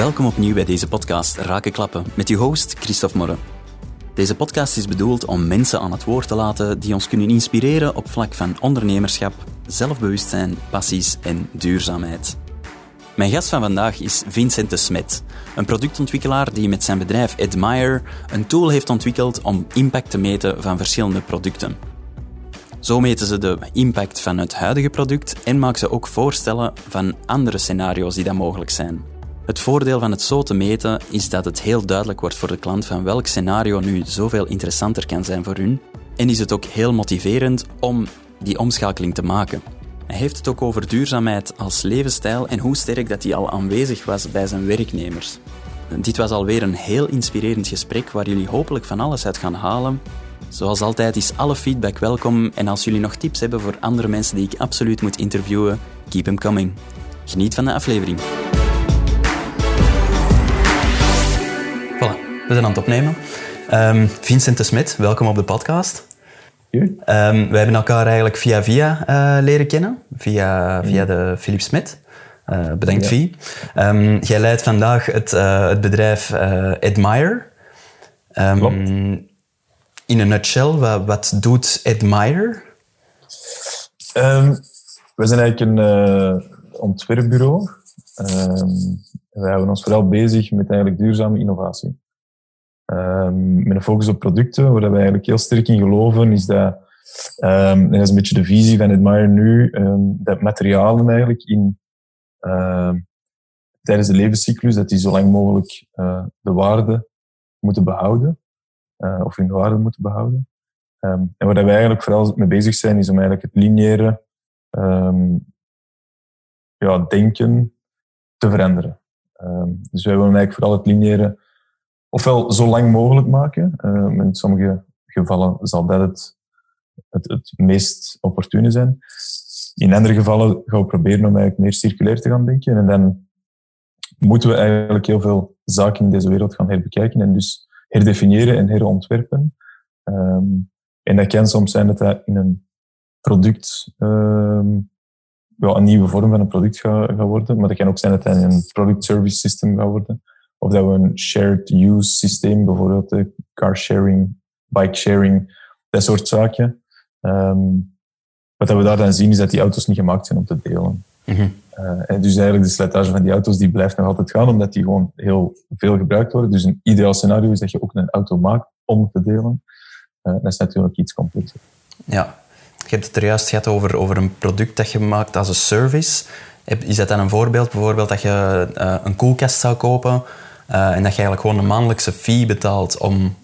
Welkom opnieuw bij deze podcast Raken Klappen met uw host Christophe Morre. Deze podcast is bedoeld om mensen aan het woord te laten die ons kunnen inspireren op vlak van ondernemerschap, zelfbewustzijn, passies en duurzaamheid. Mijn gast van vandaag is Vincent de Smet, een productontwikkelaar die met zijn bedrijf Admire een tool heeft ontwikkeld om impact te meten van verschillende producten. Zo meten ze de impact van het huidige product en maken ze ook voorstellen van andere scenario's die dat mogelijk zijn. Het voordeel van het zo te meten is dat het heel duidelijk wordt voor de klant van welk scenario nu zoveel interessanter kan zijn voor hun. En is het ook heel motiverend om die omschakeling te maken. Hij heeft het ook over duurzaamheid als levensstijl en hoe sterk dat die al aanwezig was bij zijn werknemers. Dit was alweer een heel inspirerend gesprek waar jullie hopelijk van alles uit gaan halen. Zoals altijd is alle feedback welkom en als jullie nog tips hebben voor andere mensen die ik absoluut moet interviewen, keep them coming. Geniet van de aflevering. We zijn aan het opnemen. Um, Vincent de Smet, welkom op de podcast. Um, wij hebben elkaar eigenlijk via via uh, leren kennen, via, via de Philip Smit. Uh, bedankt, ja. Vie. Um, jij leidt vandaag het, uh, het bedrijf Admire. In een nutshell, wat, wat doet Admire? we zijn eigenlijk een ontwerpbureau. wij houden ons vooral bezig met eigenlijk duurzame innovatie. Um, met een focus op producten, waar we eigenlijk heel sterk in geloven, is dat, um, en dat is een beetje de visie van Admire nu, um, dat materialen eigenlijk in, tijdens de levenscyclus, dat die zo lang mogelijk uh, de waarde moeten behouden, uh, of hun waarde moeten behouden. en waar wij eigenlijk vooral mee bezig zijn, is om eigenlijk het lineaire ja, denken te veranderen. dus wij willen eigenlijk vooral het lineaire ofwel zo lang mogelijk maken. Uh, in sommige gevallen zal dat het, het, het meest opportune zijn. In andere gevallen gaan we proberen om eigenlijk meer circulair te gaan denken. En dan moeten we eigenlijk heel veel zaken in deze wereld gaan herbekijken en dus herdefiniëren en herontwerpen. Um, en dat kan soms zijn dat dat in een product, um, wel een nieuwe vorm van een product gaat, worden, maar dat kan ook zijn dat dat in een product service system gaat worden. Of dat we een shared use systeem, bijvoorbeeld de car sharing, bike sharing, dat soort zaken. Um, wat we daar dan zien is dat die auto's niet gemaakt zijn om te delen. Mm -hmm. uh, en dus eigenlijk de slijtage van die auto's die blijft nog altijd gaan, omdat die gewoon heel veel gebruikt worden. Dus een ideaal scenario is dat je ook een auto maakt om te delen. Uh, dat is natuurlijk iets complexer. Ja, je hebt het er juist gehad over, over een product dat je maakt als een service. Is dat dan een voorbeeld? Bijvoorbeeld dat je uh, een koelkast zou kopen en dat je eigenlijk gewoon een maandelijkse fee betaalt om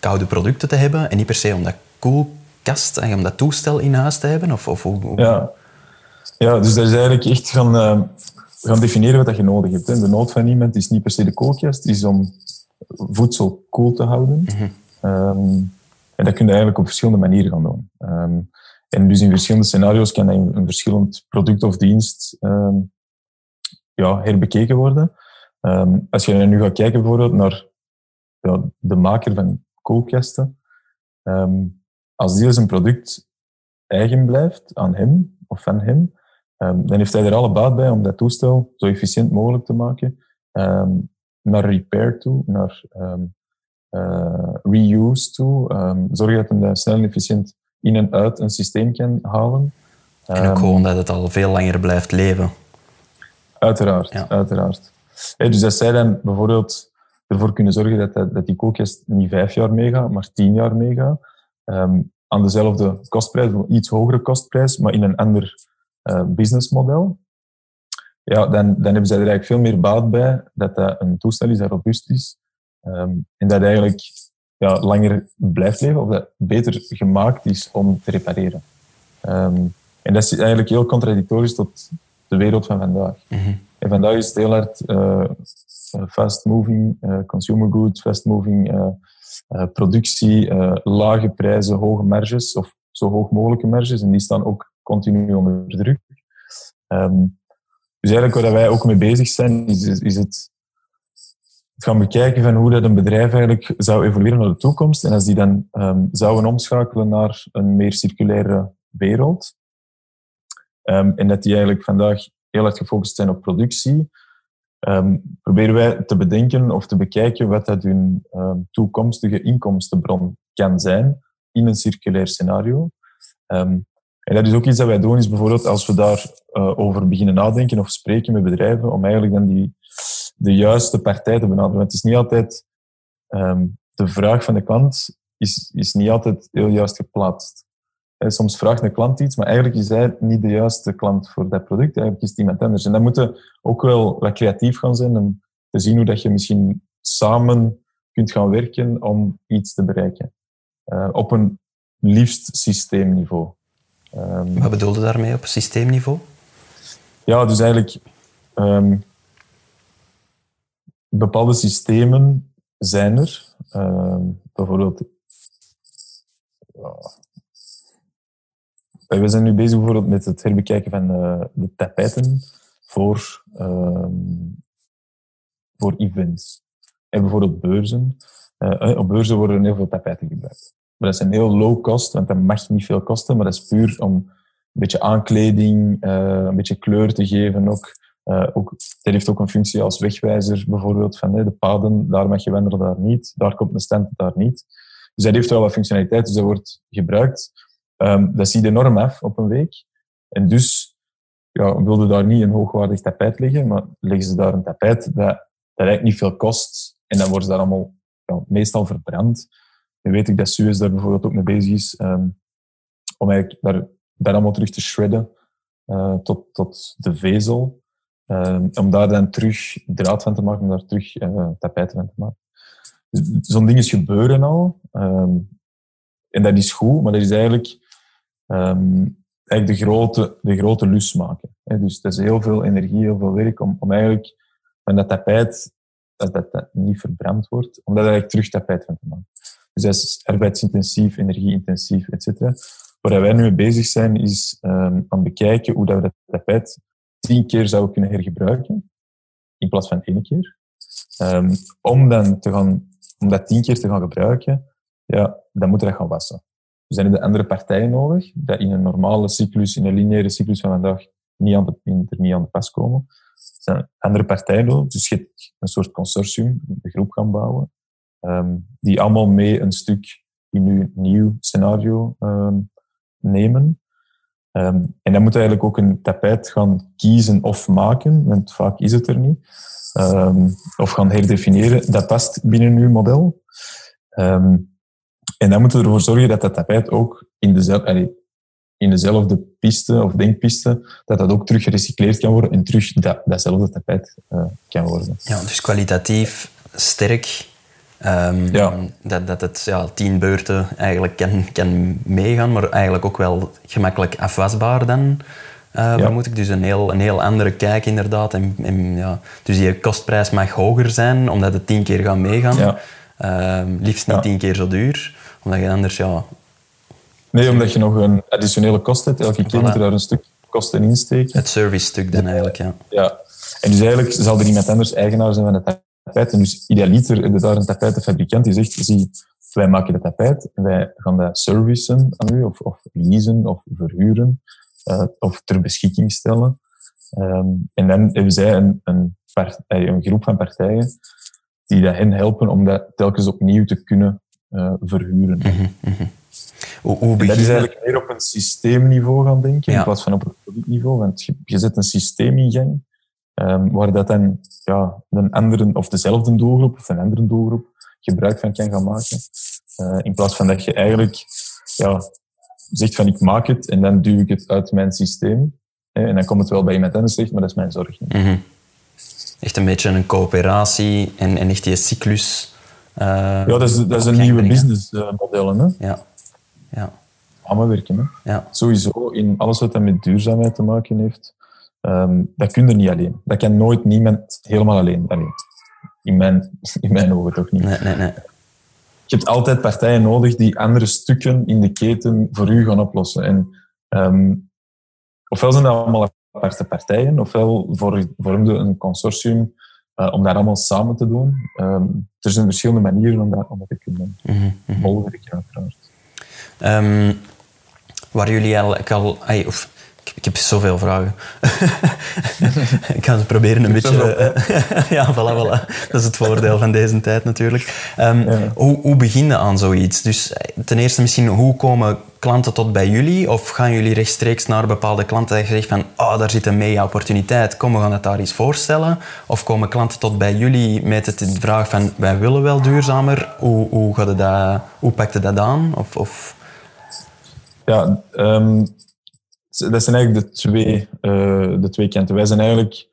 koude producten te hebben en niet per se om dat koelkast en om dat toestel in huis te hebben? Of, of hoe, Ja. ja, dus dat is eigenlijk echt gaan, uh, gaan definiëren wat je nodig hebt. Hè. De nood van iemand is niet per se de koelkast, is om voedsel koel te houden. Mm -hmm. um, en dat kun je eigenlijk op verschillende manieren gaan doen. Um, en dus in verschillende scenario's kan een, een verschillend product of dienst um, ja, herbekeken worden. Um, als je nu gaat kijken bijvoorbeeld naar ja, de maker van koelkasten, um, als die als een product eigen blijft aan hem of van hem, um, dan heeft hij er alle baat bij om dat toestel zo efficiënt mogelijk te maken, naar repair toe, naar uh, reuse toe, zorg dat hij dat snel en efficiënt in en uit een systeem kan halen. En ook gewoon dat het al veel langer blijft leven. Uiteraard, ja. uiteraard. Dus dat zij dan bijvoorbeeld ervoor kunnen zorgen dat, dat, die koelkast niet vijf jaar meegaat, maar tien jaar meegaat. Um, aan dezelfde kostprijs, een iets hogere kostprijs, maar in een ander uh, businessmodel. Ja, dan, dan hebben zij er eigenlijk veel meer baat bij dat dat een toestel is dat robuust is. Um, en dat eigenlijk ja, langer blijft leven, of dat beter gemaakt is om te repareren. Um, en dat is eigenlijk heel contradictorisch tot de wereld van vandaag. -hmm. En vandaag is het heel hard uh, fast-moving uh, consumer goods, fast-moving productie, lage prijzen, hoge marges, of zo hoog mogelijke marges. En die staan ook continu onder druk. Um, dus eigenlijk waar wij ook mee bezig zijn, is, is, het, gaan bekijken van hoe dat een bedrijf eigenlijk zou evolueren naar de toekomst. En als die dan um, zouden omschakelen naar een meer circulaire wereld, um, en dat die eigenlijk vandaag heel erg gefocust zijn op productie, ehm, proberen wij te bedenken of te bekijken wat dat hun ehm, toekomstige inkomstenbron kan zijn in een circulair scenario. Um, en dat is ook iets dat wij doen, is bijvoorbeeld als we daarover uh, over beginnen nadenken of spreken met bedrijven, om eigenlijk dan die, de juiste partij te benaderen. Want het is niet altijd de vraag van de klant is, is niet altijd heel juist geplaatst. Soms vraagt een klant iets, maar eigenlijk is hij niet de juiste klant voor dat product. Eigenlijk is het iemand anders. En dan moet je ook wel wat creatief gaan zijn om te zien hoe dat je misschien samen kunt gaan werken om iets te bereiken. Uh, op een liefst systeemniveau. Um, Wat bedoelde daarmee op systeemniveau? Ja, dus eigenlijk um, bepaalde systemen zijn er. Um, bijvoorbeeld, ja. We zijn nu bezig bijvoorbeeld met het herbekijken van uh, de tapijten voor, voor events. En bijvoorbeeld beurzen. Uh, op beurzen worden heel veel tapijten gebruikt. Maar dat een heel low cost, want dat mag niet veel kosten, maar dat is puur om een beetje aankleding, een beetje kleur te geven ook. Ook. Dat heeft ook een functie als wegwijzer, bijvoorbeeld, van de paden, daar mag je wandelen, daar niet. Daar komt een stand, daar niet. Dus dat heeft wel wat functionaliteit, dus dat wordt gebruikt. Um, dat ziet enorm af op een week. En dus ja, wilde daar niet een hoogwaardig tapijt liggen, maar leggen ze daar een tapijt dat, dat eigenlijk niet veel kost. En dan wordt ze daar allemaal ja, meestal verbrand. Nu weet ik dat Suez daar bijvoorbeeld ook mee bezig is um, om eigenlijk daar, daar allemaal terug te shredden uh, tot, tot de vezel. Um, om daar dan terug draad van te maken, om daar terug uh, tapijten van te maken. Dus, Zo'n dingen gebeuren al. Um, en dat is goed, maar dat is eigenlijk, eigenlijk de, grote, de grote lus maken. Hè. Dus dat is heel veel energie, heel veel werk om, om eigenlijk van dat tapijt, dat dat niet verbrand wordt, om daar eigenlijk terug tapijt van te maken. Dus dat is arbeidsintensief, energieintensief, etc. Waar wij nu mee bezig zijn, is um, aan bekijken hoe dat we dat tapijt tien keer zouden kunnen hergebruiken, in plaats van één keer. Um, om, dan te gaan, om dat tien keer te gaan gebruiken, ja, dan moeten we dat gaan wassen. Dus hebben de andere partijen nodig, die in een normale cyclus, in een lineaire cyclus van vandaag, niet aan de, er niet aan de pas komen. Er zijn andere partijen nodig, dus je een soort consortium, een groep gaan bouwen, um, die allemaal mee een stuk in uw nieuw scenario um, nemen. Um, en dan moet je eigenlijk ook een tapijt gaan kiezen of maken, want vaak is het er niet. of gaan herdefiniëren. Dat past binnen uw model. En dan moeten we ervoor zorgen dat dat tapijt ook in dezelfde, in dezelfde piste of denkpiste, dat dat ook terug gerecycleerd kan worden en terug dat, datzelfde tapijt uh, kan worden. Ja, dus kwalitatief sterk Um, ja. dat, dat het ja, tien beurten eigenlijk kan, kan meegaan, maar eigenlijk ook wel gemakkelijk afwasbaar dan. Uh, ja. moet ik dus een heel, een heel andere kijk inderdaad. En, en, ja, dus die kostprijs mag hoger zijn, omdat het tien keer gaat meegaan. Ja. Uh, liefst niet tien keer zo duur, omdat je anders... Ja, nee, omdat je nog een additionele kost hebt. Elke keer moet je daar een stuk kosten insteken. Het service-stuk dan eigenlijk, ja. Ja, en dus eigenlijk zal er iemand anders eigenaar zijn van het tapijt. En dus idealiter is daar een tapijtenfabrikant die zegt, zie, wij maken de tapijt en wij gaan dat servicen aan u, of, of leasen, of verhuren, uh, of ter beschikking stellen. Um, en dan hebben zij een, een, eh, een, groep van partijen die dat hen helpen om dat telkens opnieuw te kunnen uh, verhuren. Mm -hmm. Hoe, hoe dat is eigenlijk meer op een systeemniveau gaan denken, in plaats van op een productniveau. Want je, je zet een systeem in gang Um, waar dat dan ja, een andere of dezelfde doelgroep of een andere doelgroep gebruik van kan gaan maken. Uh, in plaats van dat je eigenlijk ja, zegt van ik maak het en dan duw ik het uit mijn systeem. Hè, en dan komt het wel bij iemand anders zegt, maar dat is mijn zorg niet. Mm -hmm. Echt een beetje een coöperatie en, en echt die cyclus. Uh, ja, dat is, dat is een nieuwe businessmodel. Hè? Ja. ja. Samenwerken. Hè? Ja. Sowieso in alles wat met duurzaamheid te maken heeft Um, dat kun je niet alleen. Dat kan nooit niemand helemaal alleen. alleen. In, mijn, in mijn ogen toch niet. Nee, nee, nee. Je hebt altijd partijen nodig die andere stukken in de keten voor u gaan oplossen. En, um, ofwel zijn dat allemaal aparte partijen, ofwel vormde een consortium uh, om dat allemaal samen te doen. Um, er zijn verschillende manieren om dat, om dat te kunnen mm -hmm. uiteraard. Um, waar jullie al, of ik heb zoveel vragen. ik ga ze proberen een beetje... Uh, ja, voilà, voilà. Dat is het voordeel van deze tijd natuurlijk. Um, hoe, hoe begin je aan zoiets? Dus eh, ten eerste misschien, hoe komen klanten tot bij jullie? Of gaan jullie rechtstreeks naar bepaalde klanten en zeggen van oh, daar zit een mega opportuniteit, kom, we gaan het daar eens voorstellen? Of komen klanten tot bij jullie met het de vraag van wij willen wel duurzamer, hoe, hoe, gaat dat, hoe pakt je dat aan? Of, of... Ja, um, dat zijn eigenlijk de twee, uh, de twee kanten. Wij zijn eigenlijk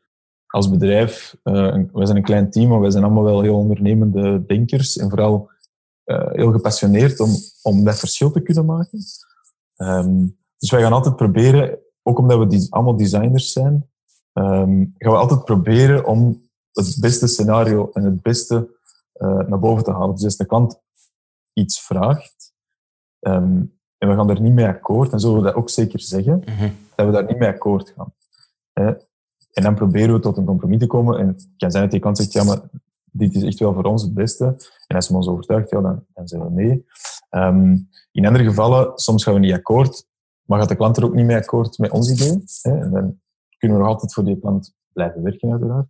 als bedrijf, uh, wij zijn een klein team, maar wij zijn allemaal wel heel ondernemende denkers en vooral uh, heel gepassioneerd om, om dat verschil te kunnen maken. Um, dus wij gaan altijd proberen, ook omdat we allemaal designers zijn, um, gaan we altijd proberen om het beste scenario en het beste naar boven te halen. Dus als de klant iets vraagt, um, en we gaan er niet mee akkoord, dan zullen we dat ook zeker zeggen, mhm. dat we daar niet mee akkoord gaan. En dan proberen we tot een compromis te komen. En het kan zijn dat die kant zegt, ja, maar dit is echt wel voor ons het beste. En als we ons overtuigt, ja, dan, dan zijn we mee. Um, in andere gevallen, soms gaan we niet akkoord, maar gaat de klant er ook niet mee akkoord met ons idee. Hè? En dan kunnen we nog altijd voor die klant blijven werken, uiteraard.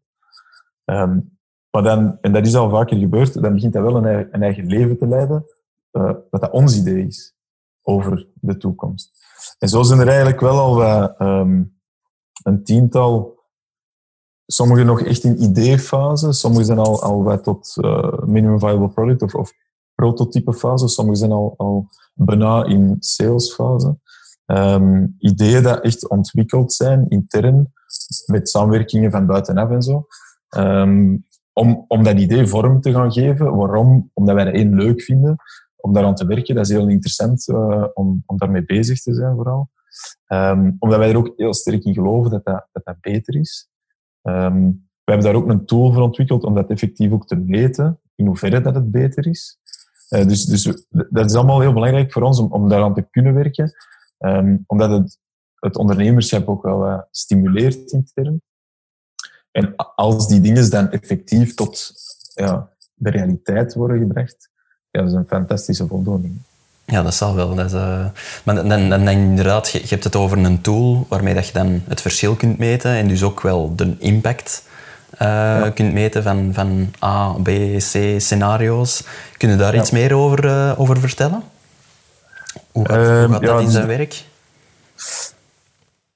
Um, maar dan, en dat is al vaker gebeurd, dan begint dat wel een, een eigen leven te leiden, uh, wat dat ons idee is over de toekomst. En zo zijn er eigenlijk wel al wat, um, een tiental Sommigen nog echt in ideefase, sommigen zijn al, al wat tot uh, minimum viable product of, prototype fase, sommigen zijn al, al bijna in salesfase. Um, ideeën die echt ontwikkeld zijn, intern, met samenwerkingen van buitenaf en zo. Um, om, om dat idee vorm te gaan geven. Waarom? Omdat wij dat één leuk vinden, om daaraan te werken. Dat is heel interessant uh, om, om daarmee bezig te zijn vooral. Um, omdat wij er ook heel sterk in geloven dat dat, dat, beter is. Um, we hebben daar ook een tool voor ontwikkeld om dat effectief ook te meten, in hoeverre dat het beter is. Uh, dus, dus dat is allemaal heel belangrijk voor ons om, om daaraan te kunnen werken, um, omdat het, het ondernemerschap ook wel uh, stimuleert intern. En als die dingen dan effectief tot ja, de realiteit worden gebracht, ja, dat is een fantastische voldoening. Ja, dat zal wel. Dat is, uh... Maar dan, dan, dan inderdaad, je, je, hebt het over een tool waarmee dat je dan het verschil kunt meten en dus ook wel de impact uh, kunt meten van, van A, B, C scenario's. Kun je daar iets meer over, uh, over vertellen? Hoe gaat, hoe gaat dat in dus zijn werk?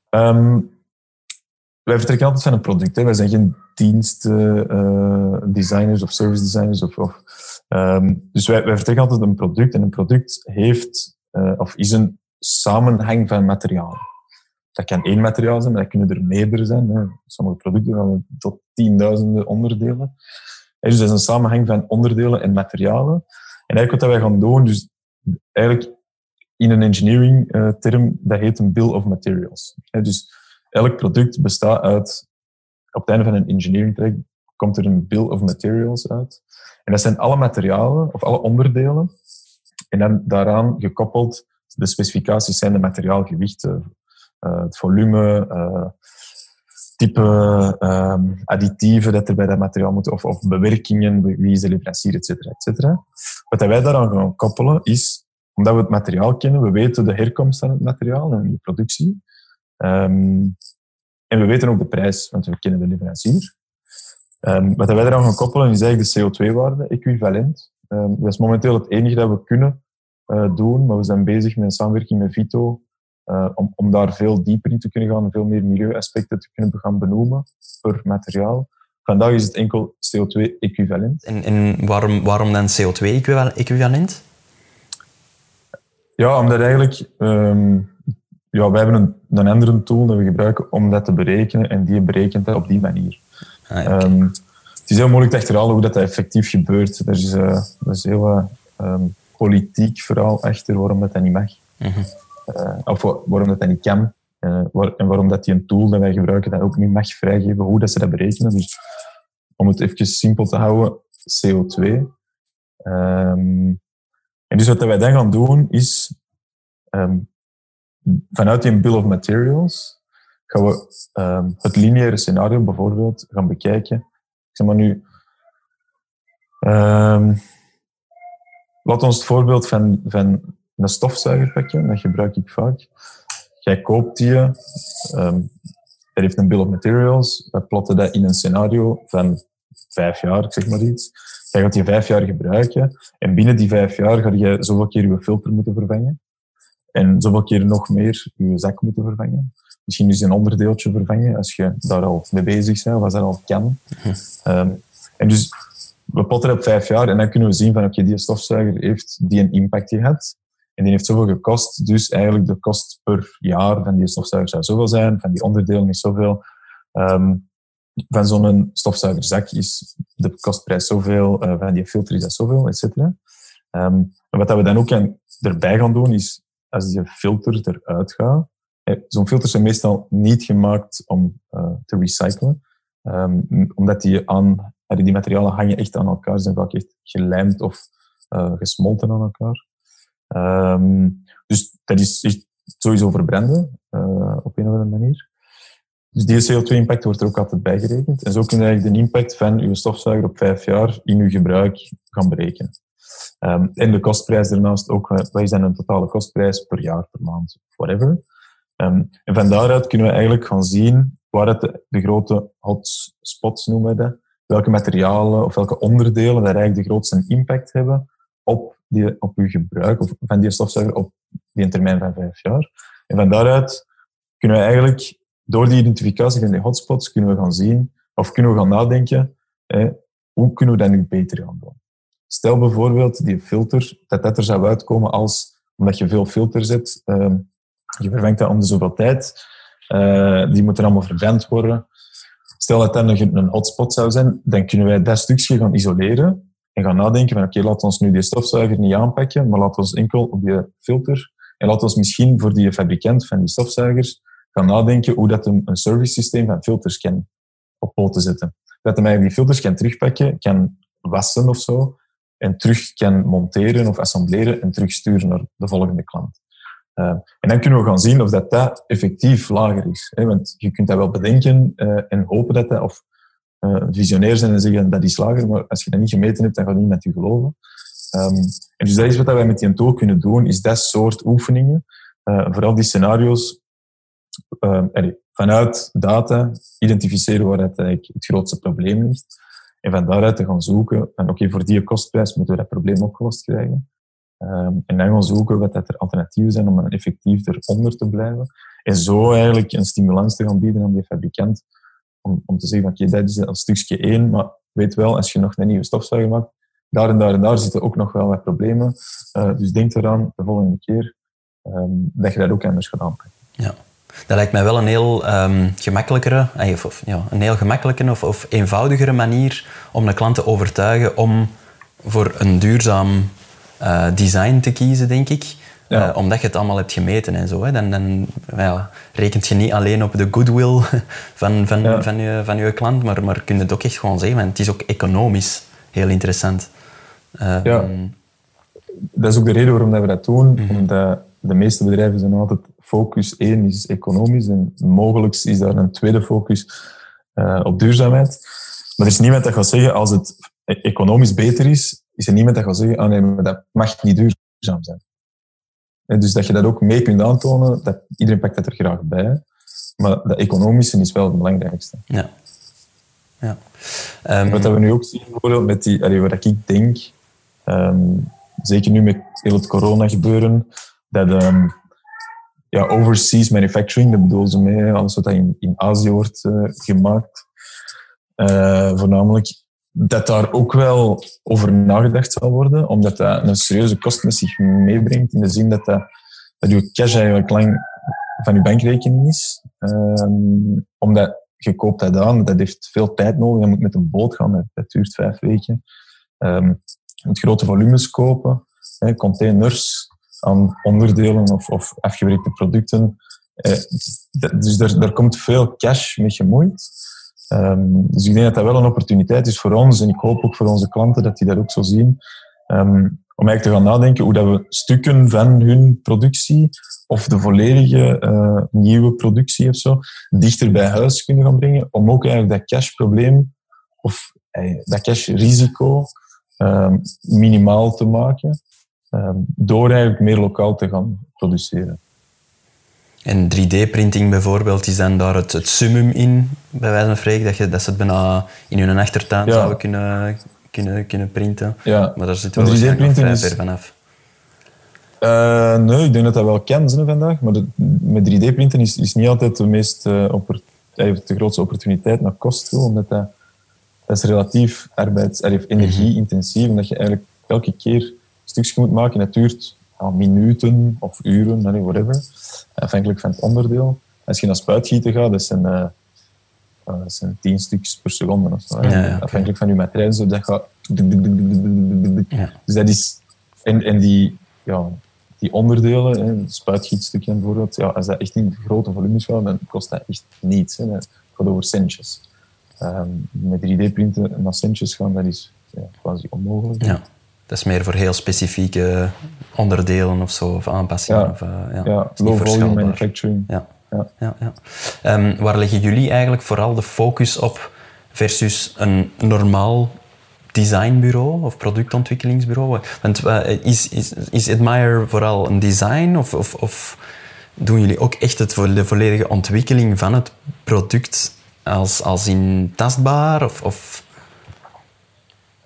Um, wij vertrekken altijd van een product. Hè. Wij zijn geen dienstdesigners of service designers of, of Um, dus wij, wij altijd een product en een product heeft uh, of is een samenhang van materialen. Dat kan één materiaal zijn, maar dat kunnen er meerdere zijn. Hè. Sommige producten gaan tot tienduizenden onderdelen. dus dat is een samenhang van onderdelen en materialen. En eigenlijk wat wij gaan doen, dus eigenlijk in een engineering uh, term, dat heet een bill of materials. dus elk product bestaat uit, op het einde van een engineering traject, komt er een bill of materials uit. En dat zijn alle materialen of alle onderdelen. En dan daaraan gekoppeld, de specificaties zijn de materiaalgewichten, uh, het volume, uh, type um, additieven dat er bij dat materiaal moeten, of, of bewerkingen, wie is de leverancier, et cetera, et cetera. Wat wij daaraan gaan koppelen is, omdat we het materiaal kennen, we weten de herkomst van het materiaal en de productie. Um, en we weten ook de prijs, want we kennen de leverancier. Um, wat wij eraan gaan koppelen is eigenlijk de CO2-waarde, equivalent. Um, dat is momenteel het enige dat we kunnen uh, doen, maar we zijn bezig met een samenwerking met Vito uh, om, om daar veel dieper in te kunnen gaan en veel meer milieuaspecten te kunnen gaan benoemen per materiaal. Vandaag is het enkel CO2-equivalent. En, en waarom, waarom dan CO2-equivalent? Ja, omdat eigenlijk... Um, ja, wij hebben een, een andere tool dat we gebruiken om dat te berekenen en die berekent dat op die manier. Ah, ehm, het is heel moeilijk te achterhalen hoe dat effectief gebeurt. Er is, uh, er is heel uh, politiek vooral achter waarom dat, dat niet mag. Mhm. Eh, of waarom dat, dat niet kan. Eh, en waarom dat die een tool dat wij gebruiken dat ook niet mag vrijgeven, hoe dat ze dat berekenen. Dus om het even simpel te houden, CO2. Ehm, en dus wat wij dan gaan doen is, um, vanuit die bill of materials, gaan we um, het lineaire scenario bijvoorbeeld gaan bekijken. Ik zeg maar nu, um, laat ons het voorbeeld van, van een stofzuigerpakje, dat gebruik ik vaak. jij koopt die, um, er heeft een bill of materials, we plotten dat in een scenario van vijf jaar, zeg maar iets. Jij gaat die vijf jaar gebruiken en binnen die vijf jaar ga je zoveel keer je filter moeten vervangen en zoveel keer nog meer je zak moeten vervangen. Misschien dus een onderdeeltje vervangen als je daar al mee bezig bent of als dat al kan. Um, en dus we plotten op vijf jaar en dan kunnen we zien van oké, die stofzuiger heeft die een impact gehad. En die heeft zoveel gekost, dus eigenlijk de kost per jaar van die stofzuiger zou zoveel zijn, van die onderdelen is zoveel. Um, van zo'n stofzuigerzak is de kostprijs zoveel, uh, van die filter is dat zoveel, et cetera. Um, wat we dan ook erbij gaan doen, is als die filter eruit gaat, eh, zo'n filters zijn meestal niet gemaakt om uh, te recyclen, um, omdat die aan die materialen hangen echt aan elkaar, zijn vaak echt gelijmd of gesmolten aan elkaar. Um, dus dat is sowieso verbranden, op een of andere manier. Dus die CO2-impact wordt er ook altijd bijgerekend. En zo kun je eigenlijk de impact van je stofzuiger op vijf jaar in je gebruik gaan berekenen. Um, en de kostprijs daarnaast ook, is dan een totale kostprijs per jaar, per maand, whatever. Um, en van daaruit kunnen we eigenlijk gaan zien waar het de, grote hotspots noemen we dat, welke materialen of welke onderdelen daar eigenlijk de grootste impact hebben op, die, op uw gebruik of van die stofzuiger op die termijn van vijf jaar. En van daaruit kunnen we eigenlijk door die identificatie van die hotspots kunnen we gaan zien of kunnen we gaan nadenken hoe kunnen we dat nu beter gaan doen. Stel bijvoorbeeld die filter, dat dat er zou uitkomen als, omdat je veel filter zet, uh, je vervangt dat om de zoveel tijd, uh, die moeten allemaal verbrand worden. Stel dat dat een, een hotspot zou zijn, dan kunnen wij dat stukje gaan isoleren en gaan nadenken van oké, okay, laten we nu die stofzuiger niet aanpakken, maar laten we enkel op die filter en laten we misschien voor die fabrikant van die stofzuigers gaan nadenken hoe dat een, een service systeem van filters kan op poten zetten. Dat hij die filters kan terugpakken, kan wassen of zo, en terug kan monteren of assembleren en terugsturen naar de volgende klant. Uh, en dan kunnen we gaan zien of dat, dat effectief lager is. Hè? Want je kunt dat wel bedenken uh, en hopen dat dat, of uh, visionair zijn en zeggen dat is lager, maar als je dat niet gemeten hebt, dan gaat niemand je geloven. Um, en dus dat is wat wij met die tool kunnen doen, is dat soort oefeningen, vooral die scenario's, vanuit data identificeren waar het, eigenlijk het grootste probleem ligt. En van daaruit te gaan zoeken, en oké, voor die kostprijs moeten we dat probleem opgelost krijgen. Um, en dan gaan zoeken wat dat er alternatieven zijn om dan effectief eronder te blijven. En zo eigenlijk een stimulans te gaan bieden aan die fabrikant. Om, om te zeggen, oké, dat is een stukje één, maar weet wel, als je nog een nieuwe stofzuiger maakt, daar en daar en daar zitten ook nog wel wat problemen. Uh, dus denk eraan de volgende keer um, dat je dat ook anders gaat aanpakken. Ja. Dat lijkt mij wel een heel um, gemakkelijkere, eh, of, ja, een heel gemakkelijke of, of eenvoudigere manier om de klant te overtuigen om voor een duurzaam uh, design te kiezen, denk ik. Ja. Uh, omdat je het allemaal hebt gemeten en zo. Hè. Dan, dan ja, rekent je niet alleen op de goodwill van, van, ja. van, je, van je klant, maar, maar kun je het ook echt gewoon zeggen. Want het is ook economisch heel interessant. Uh, ja, dat is ook de reden waarom we dat doen. Mm -hmm. Omdat de meeste bedrijven zijn altijd focus één is economisch en mogelijk is daar een tweede focus uh, op duurzaamheid. Maar er is niemand dat gaat zeggen als het economisch beter is, is er niemand dat gaat zeggen, ah nee, maar dat mag niet duurzaam zijn. Dus dat je dat ook mee kunt aantonen, dat iedereen pakt dat er graag bij. Maar dat economische is wel het belangrijkste. Ja. ja. Um... Wat we nu ook zien, bijvoorbeeld met die, allee, wat ik denk, um, zeker nu met heel het corona gebeuren, dat um, ja, overseas manufacturing, dat bedoelen ze mee, alles wat in, in Azië wordt uh, gemaakt, uh, voornamelijk, dat daar ook wel over nagedacht zal worden, omdat dat een serieuze kost met zich meebrengt, in de zin dat, dat, dat je cash eigenlijk lang van je bankrekening is. Um, omdat je koopt dat aan, dat heeft veel tijd nodig, je moet met een boot gaan, dat, dat duurt vijf weken. Um, je moet grote volumes kopen, hè, containers, aan onderdelen of, of afgewerkte producten. Eh, dus daar, daar komt veel cash mee gemoeid. Um, dus ik denk dat dat wel een opportuniteit is voor ons en ik hoop ook voor onze klanten dat die dat ook zo zien. Um, om eigenlijk te gaan nadenken hoe dat we stukken van hun productie of de volledige uh, nieuwe productie of zo dichter bij huis kunnen gaan brengen. Om ook eigenlijk dat cashprobleem of uh, dat cashrisico um, minimaal te maken. Ehm, door eigenlijk meer lokaal te gaan produceren. En 3D-printing bijvoorbeeld, is dan daar het, het summum in, bij wijze van spreken, dat, je, dat ze het bijna in hun achtertuin ja. zouden kunnen, kunnen, kunnen printen. Ja. Maar daar zit wel 3D-printing is... ver vanaf. Uh, nee, ik denk dat dat wel kan zijn vandaag, maar de, met 3D-printen is, is niet altijd de, meest, uh, de grootste opportuniteit naar kost toe, omdat dat, dat is relatief arbeids- of energie-intensief, omdat je eigenlijk elke keer een stukje moet maken. Het duurt minuten of uren, whatever, afhankelijk van het onderdeel. Als je naar spuitgieten gaat, dat zijn, uh, dat zijn tien stukjes per seconde. Of zo, ja, Afhankelijk van je materiaal, dat gaat... Ja. Dus dat is... En, en die, ja, die onderdelen, hè, spuitgietstukje bijvoorbeeld, ja, als dat echt in grote volumes gaat, dan kost dat echt niets. Hè. Het gaat over centjes. Um, met 3D-printen naar centjes gaan, dat is ja, quasi onmogelijk. Ja. Dat is meer voor heel specifieke onderdelen of zo, of aanpassingen. Ja, of, uh, ja, ja low volume manufacturing. Ja. Ja. Ja, ja. Um, waar leggen jullie eigenlijk vooral de focus op versus een normaal designbureau of productontwikkelingsbureau? Want uh, is, is, is Admire vooral een design of, of, of doen jullie ook echt het, de volledige ontwikkeling van het product als, als in tastbaar? Of, of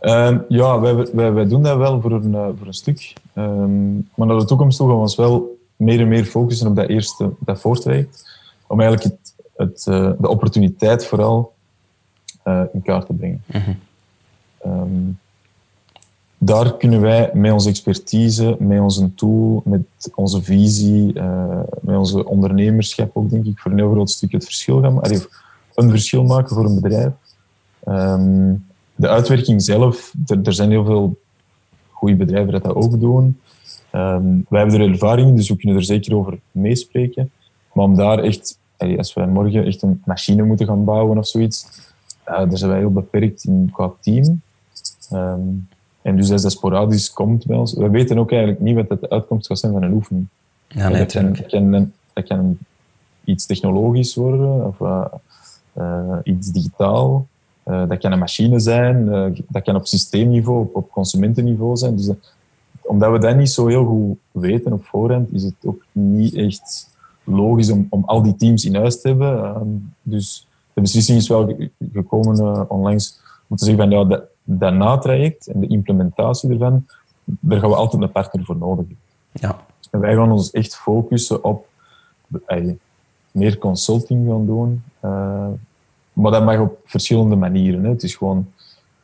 Ehm, ja, wij, wij, wij, doen dat wel voor een, uh, voor een stuk. Um, maar naar de toekomst toe gaan we ons wel meer en meer focussen op dat eerste, dat voortraject. Om eigenlijk het, het, uh, de opportuniteit vooral uh, in kaart te brengen. Mm -hmm. um, daar kunnen wij met onze expertise, met onze tool, met onze visie, met onze ondernemerschap ook, denk ik, voor een heel groot stuk het verschil gaan maken. Een verschil maken voor een bedrijf. Um, de uitwerking zelf, er, er, zijn heel veel goede bedrijven dat dat ook doen. Um, wij hebben er ervaring in, dus we kunnen er zeker over meespreken. Maar om daar echt, als wij morgen echt een machine moeten gaan bouwen of zoiets, uh, daar zijn wij heel beperkt in qua team. Um, en dus als dat sporadisch komt bij ons, we weten ook eigenlijk niet wat de uitkomst gaat zijn van een oefening. Ja, nee, dat, kan, dat, kan, dat kan iets technologisch worden of uh, uh, iets digitaal. Uh, dat kan een machine zijn, uh, dat kan op systeemniveau, op, op consumentenniveau zijn. Dus uh, omdat we dat niet zo heel goed weten op voorhand, is het ook niet echt logisch om, om al die teams in huis te hebben. Ehm, dus de beslissing is wel gekomen onlangs om te zeggen van ja, dat, dat natraject en de implementatie ervan, daar gaan we altijd een partner voor nodig hebben. Ja. En wij gaan ons echt focussen op meer consulting gaan doen maar dat mag op verschillende manieren. Hè. Het is gewoon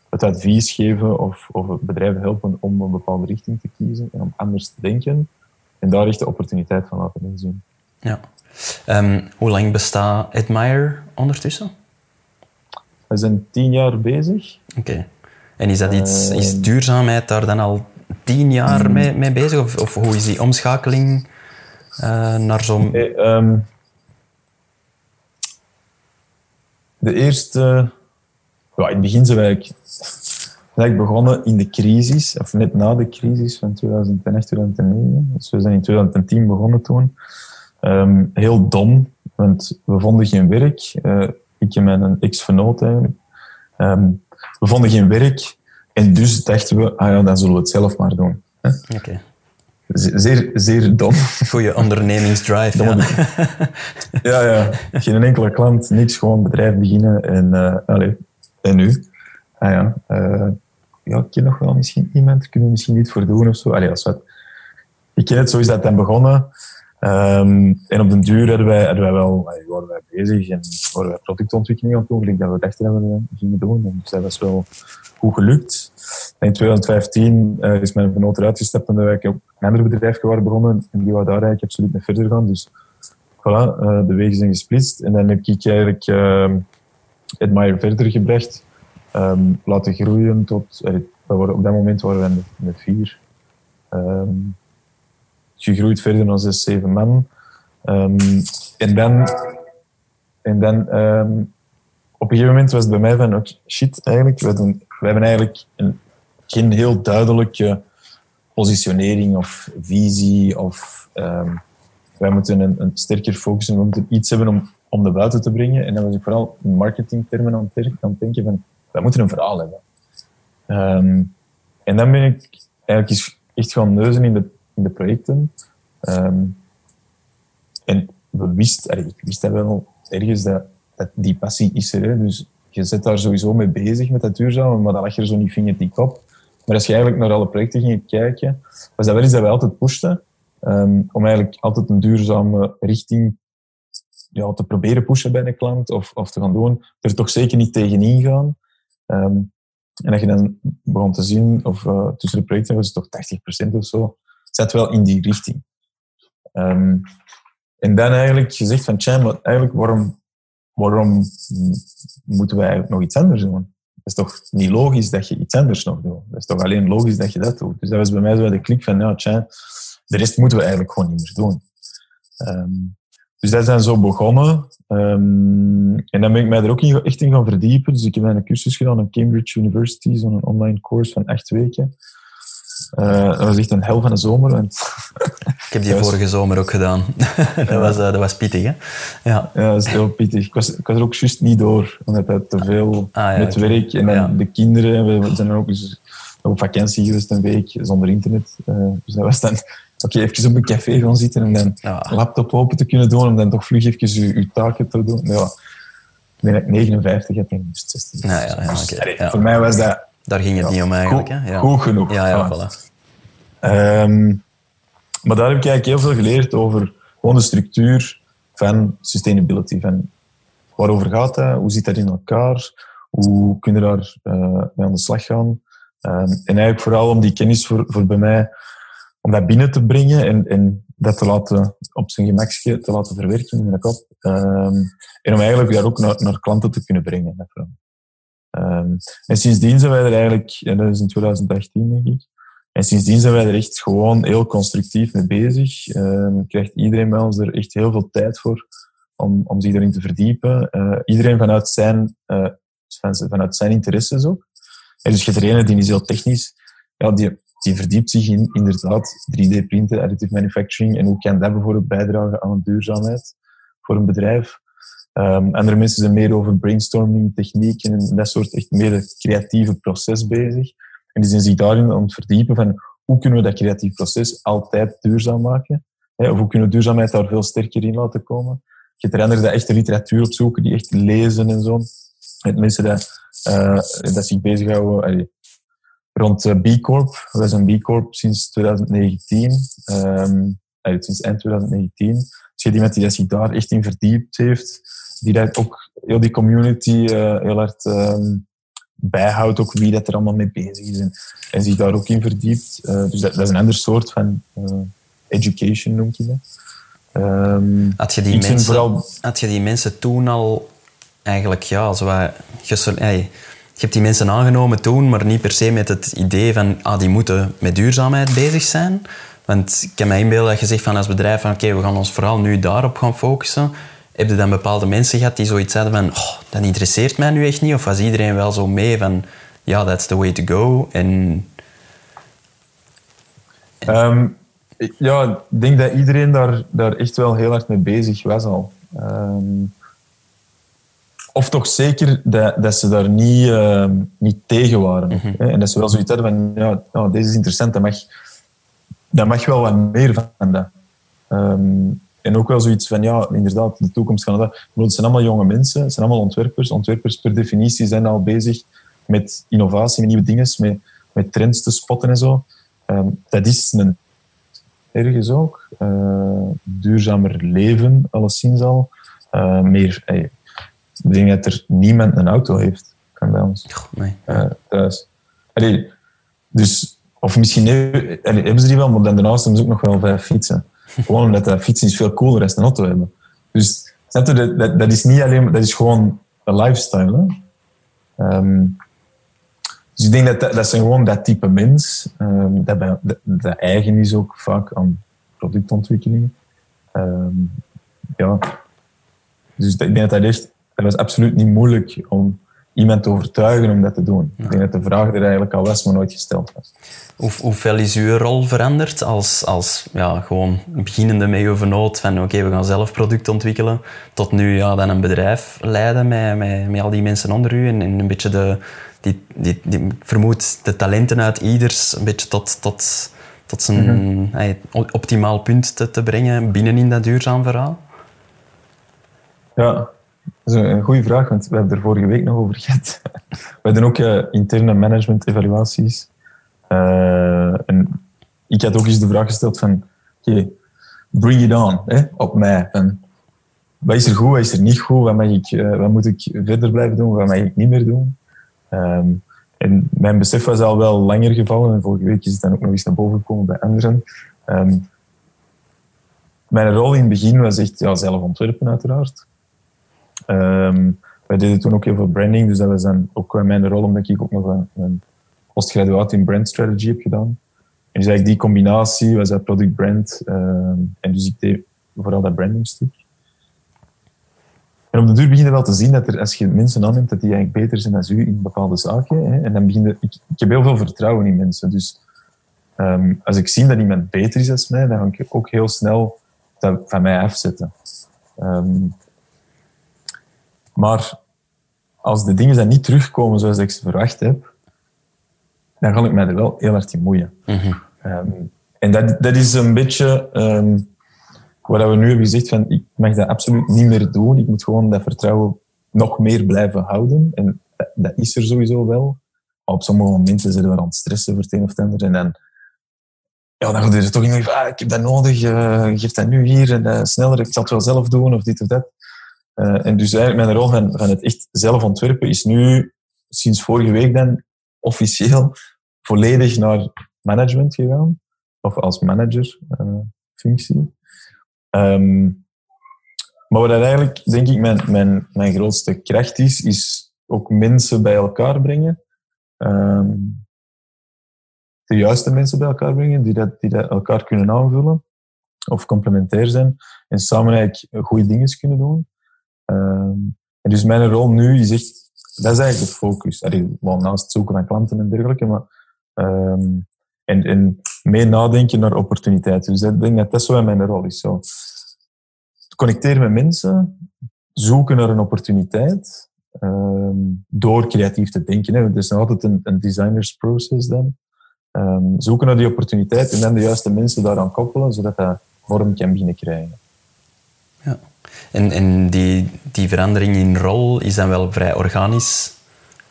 het advies geven of, of bedrijven helpen om een bepaalde richting te kiezen en om anders te denken. En daar echt de opportuniteit van laten inzien. Ja. Um, hoe lang bestaat Admire ondertussen? We zijn tien jaar bezig. Oké. En is, dat iets, is ehm. duurzaamheid daar dan al tien jaar mee, mee bezig? Of, of, hoe is die omschakeling uh, naar zo'n... um, de eerste... Ja, in het begin zijn eigenlijk begonnen in de crisis, of net na de crisis van 2008, 2009. Dus we zijn in 2010 begonnen toen. Um, heel dom, want we vonden geen werk. Uh, ik en mijn ex-vernoot eigenlijk. Um, we vonden geen werk en dus dachten we, ah ja, dan zullen we het zelf maar doen. Oké. Zeer, zeer dom. Goeie ondernemingsdrive. ja. ja, ja. Geen enkele klant, niks, gewoon bedrijf beginnen en, uh, allez, en nu? Ah ja, uh, ja, ik ken nog wel misschien iemand, kunnen we misschien niet voor doen of zo. Allee, als wat. Ik ken het, zo is dat dan begonnen. Um, en op den duur hadden wij, hadden wij wel, allee, waren wij bezig en waren wij productontwikkeling aan het doen, dat we dachten dat we gingen doen. En dus dat was wel goed gelukt. In 2015 uh, is mijn vernoot eruit gestapt en dat ik op een ander bedrijf waren begonnen. En die wou daar eigenlijk absoluut mee verder gaan. Dus voilà, uh, de wegen zijn gesplitst. En dan heb ik eigenlijk uh, Admire verder gebracht. Um, laten groeien tot... Uh, waren, op dat moment waren we met, vier. Um, gegroeid verder naar zes, zeven man. En dan... En dan op een gegeven moment was het bij mij van, oh, shit, eigenlijk, we hebben eigenlijk een, geen heel duidelijke positionering of visie of um, wij moeten een, een sterker focussen, we moeten iets hebben om, om naar buiten te brengen. En dan was ik vooral in marketingtermen aan het, denken van, wij moeten een verhaal hebben. Um, en dan ben ik eigenlijk echt gaan neuzen in de, in de projecten. Um, en we wisten, ik wist dat wel ergens, dat, dat die passie is er. Hè? Dus je zit daar sowieso mee bezig met dat duurzame, maar dan lag je er zo niet vingertip op. Maar als je eigenlijk naar alle projecten ging kijken, was dat wel iets dat wij altijd pushten. Um, om eigenlijk altijd een duurzame richting ja, te proberen pushen bij een klant of, of te gaan doen. Er toch zeker niet tegenin gaan. Um, en dat je dan begon te zien, of uh, tussen de projecten was het toch 80% of zo, zat wel in die richting. Um, en dan eigenlijk gezegd van, tja, maar eigenlijk waarom, waarom moeten wij nog iets anders doen? Is toch niet logisch dat je iets anders nog doet? Het is toch alleen logisch dat je dat doet? Dus dat was bij mij zo de klik van, ja, tja, de rest moeten we eigenlijk gewoon niet meer doen. Um, dus dat zijn zo begonnen. Um, en dan ben ik mij er ook echt in gaan verdiepen. Dus ik heb een cursus gedaan aan Cambridge University, zo'n online course van acht weken. Dat was echt een hel van de zomer. Ik heb die vorige zomer ook gedaan. dat, was, uh, dat was pittig, hè? Ja, ja dat is heel pittig. Ik was, ik was er ook juist niet door, omdat het te veel ah, ja, met werk en dan de kinderen. We zijn ook eens op vakantie geweest een week zonder internet. Uh, dus dat was dan oké, even op een café gaan zitten en dan ja. laptop open te kunnen doen, om dan toch vlug even je, je taken te doen. Ja, ik ben 59 heb en 16. Ja, ja, ja, dus, ja. Voor mij was dat... Daar ging het niet om eigenlijk. Goed, hè? Ja. goed genoeg. Ja, ja, voilà. Um, maar daar heb ik eigenlijk heel veel geleerd over gewoon de structuur van sustainability. Van waarover gaat dat? Hoe zit dat in elkaar? Hoe kun je daar uh, mee aan de slag gaan? Um, en eigenlijk vooral om die kennis voor, voor bij mij om dat binnen te brengen en, en dat te laten, op zijn gemakje te laten verwerken in mijn kop. Um, en om eigenlijk daar ook naar, naar klanten te kunnen brengen. Um, en sindsdien zijn wij er eigenlijk, en dat is in 2018 denk ik, en sindsdien zijn wij er echt gewoon heel constructief mee bezig. Um, krijgt iedereen bij ons er echt heel veel tijd voor om, om zich erin te verdiepen. Uh, iedereen vanuit zijn, uh, vanuit zijn interesses ook. En dus je hebt er die is heel technisch. Ja, die, die verdiept zich in inderdaad 3D-printen, additive manufacturing en hoe kan dat bijvoorbeeld bijdragen aan een duurzaamheid voor een bedrijf. Um, andere mensen zijn meer over brainstorming, technieken en dat soort echt meer creatieve proces bezig. En die zijn zich daarin aan het verdiepen van hoe kunnen we dat creatief proces altijd duurzaam maken? Of hoe kunnen we duurzaamheid daar veel sterker in laten komen? Je hebt anderen die echte literatuur opzoeken, die echt lezen en zo. Het mensen dat, uh, dat zich bezighouden, rond uh, B Corp. We zijn B Corp sinds 2019, um, sinds eind 2019. Dus je iemand die zich daar echt in verdiept heeft, die daar ook heel die community uh, heel hard um, bijhoudt, ook wie dat er allemaal mee bezig is en, en zich daar ook in verdiept. Uh, dus dat, dat, is een ander soort van education, noem je dat. Um, had, je die mensen, vooral... had je die mensen toen al eigenlijk, ja, zo hey, je hebt die mensen aangenomen toen, maar niet per se met het idee van ah, die moeten met duurzaamheid bezig zijn. Want ik heb me inbeelden dat je zegt van als bedrijf van oké, we gaan ons vooral nu daarop gaan focussen. Heb je dan bepaalde mensen gehad die zoiets hadden van oh, dat interesseert mij nu echt niet? Of was iedereen wel zo mee van ja, that's the way to go? En... Um, ja, ik denk dat iedereen daar, daar echt wel heel hard mee bezig was al. Um, of toch zeker dat, dat ze daar niet, uh, niet tegen waren. Mm hè? En dat ze wel zoiets hadden van, ja, nou, deze is interessant, dat mag, dat mag wel wat meer van dat. Um, en ook wel zoiets van, ja, inderdaad, de toekomst van dat. Het zijn allemaal jonge mensen, het zijn allemaal ontwerpers. Ontwerpers per definitie zijn al bezig met innovatie, met nieuwe dingen, met, met trends te spotten en zo. Um, dat is een ergens ook. Uh, duurzamer leven, alleszins al. Uh, meer, hey, ik denk dat er niemand een auto heeft van bij ons. nee. Uh, thuis. Allee, dus, of misschien hebben ze die wel, maar dan daarnaast hebben ze ook nog wel vijf fietsen. Gewoon omdat dat fietsen is veel cooler dan een auto hebben. Dus dat, dat, dat is niet alleen, dat is gewoon een lifestyle. Um, dus ik denk dat, dat, dat zijn gewoon dat type mens, um, dat, dat, dat, eigen is ook vaak aan productontwikkeling. Um, ja. Dus ik denk dat dat echt het was absoluut niet moeilijk om iemand te overtuigen om dat te doen. Ik denk dat de vraag er eigenlijk al was, maar nooit gesteld was. Hoe, hoeveel is uw rol veranderd als, als ja, gewoon beginnende megavernoot van oké, we gaan zelf product ontwikkelen, tot nu ja, dan een bedrijf leiden met, met, met al die mensen onder u en, en een beetje de, die, die, die, vermoed de talenten uit ieders een beetje tot, tot, tot zijn mm optimaal punt te, te brengen binnen in dat duurzaam verhaal? Ja, dat is een goede vraag, want we hebben er vorige week nog over gehad. We doen ook uh, interne management-evaluaties. Uh, en ik had ook eens de vraag gesteld van, bring it on, hè, op mij. En wat is er goed, wat is er niet goed, wat, ik, uh, wat moet ik verder blijven doen, wat mag ik niet meer doen. Um, en mijn besef was al wel langer gevallen, en vorige week is het dan ook nog eens naar boven gekomen bij anderen. Um, mijn rol in het begin was echt ja, zelf ontwerpen, uiteraard. Um, wij deden toen ook heel veel branding, dus dat was dan ook mijn rol, omdat ik ook nog een, een postgraduaat in brand strategy heb gedaan. En dus eigenlijk die combinatie was dat product brand, um, en dus ik deed vooral dat brandingstuk. En op de duur begin je wel te zien dat er, als je mensen aanneemt, dat die eigenlijk beter zijn dan u in bepaalde zaken. Hè, en dan begin je, ik, ik heb heel veel vertrouwen in mensen. Dus um, als ik zie dat iemand beter is dan mij, dan ga ik ook heel snel dat van mij afzetten. Maar als de dingen dan niet terugkomen zoals ik ze verwacht heb, dan ga ik mij er wel heel hard in moeien. Mm -hmm. um, en dat, dat is een beetje um, wat we nu hebben gezegd van ik mag dat absoluut niet meer doen. Ik moet gewoon dat vertrouwen nog meer blijven houden. En dat, dat is er sowieso wel. Maar op sommige momenten zijn we aan het stressen voor het een of het ander. En dan, ja, dan gaat er toch in ah, ik heb dat nodig, uh, geef dat nu hier en uh, sneller, ik zal het wel zelf doen of dit of dat. Uh, en dus eigenlijk mijn rol van, van het echt zelf ontwerpen is nu sinds vorige week dan officieel volledig naar management gegaan. Of als manager functie. Um, maar wat eigenlijk, denk ik, mijn, mijn, mijn grootste kracht is, is ook mensen bij elkaar brengen. Um, de juiste mensen bij elkaar brengen, die dat, die dat elkaar kunnen aanvullen of complementair zijn en samen eigenlijk goede dingen kunnen doen. En dus mijn rol nu is echt, dat is eigenlijk de focus. Allee, wel naast het zoeken naar klanten en dergelijke, maar um, en, en mee nadenken naar opportuniteiten. Dus ik denk dat dat zo mijn rol is. Zo. Connecteren met mensen, zoeken naar een opportuniteit, um, door creatief te denken. Hè. Is altijd een, een designers process dan. Zoeken naar die opportuniteit en dan de juiste mensen daaraan koppelen, zodat dat vorm kan beginnen krijgen. Ja. En, en die, die verandering in rol is dan wel vrij organisch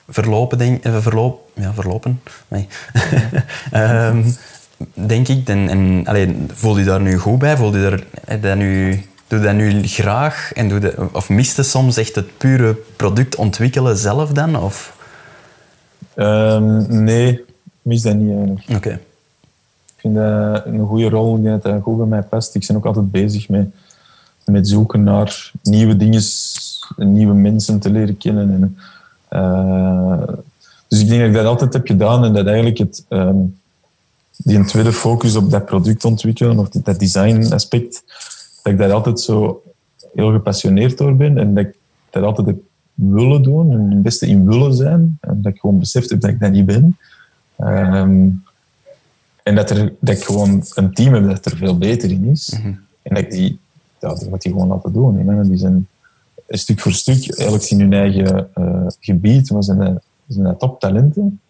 verlopen, denk, eh, verloop, ja, verlopen. Nee. um, denk ik. En, en alleen, voel je daar nu goed bij? Voel je daar, dat nu, doe je dat nu graag? En doe de, of miste soms echt het pure product ontwikkelen zelf dan? Of? Um, nee, mis dat niet eigenlijk. Oké. Okay. Ik vind dat een goede rol, ik denk dat dat goed bij mij past. Ik ben ook altijd bezig met, met zoeken naar nieuwe dingen, nieuwe mensen te leren kennen. En, uh, dus ik denk dat ik dat altijd heb gedaan en dat eigenlijk het, um, die tweede focus op dat product ontwikkelen of dat design aspect, dat ik daar altijd zo heel gepassioneerd door ben en dat ik dat altijd heb willen doen en het beste in willen zijn. En dat ik gewoon beseft heb dat ik dat niet ben. Um, en dat, er, dat ik gewoon een team heb dat er veel beter in is. Mm -hmm. En dat ik die, ja, dat moet die gewoon altijd doen. Die zijn stuk voor stuk, elk in hun eigen uh, gebied, maar zijn, zijn toptalenten.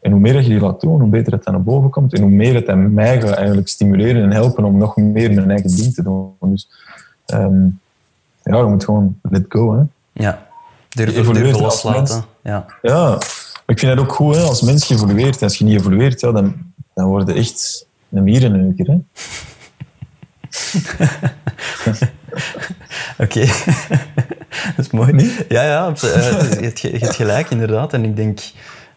En hoe meer je die laat doen, hoe beter het dan naar boven komt. En hoe meer het aan mij gaat eigenlijk stimuleren en helpen om nog meer mijn eigen ding te doen. Dus um, ja, je moet gewoon let go. Hè. Ja, durven, durven loslaten. Ja. ja, maar ik vind dat ook goed hè, als mens geëvolueerd. Als je niet evolueert, ja, dan, dan word je echt een mierenneuker. Hè. Oké, dat is mooi. Ja, ja, eh, je hebt gelijk inderdaad. En ik denk,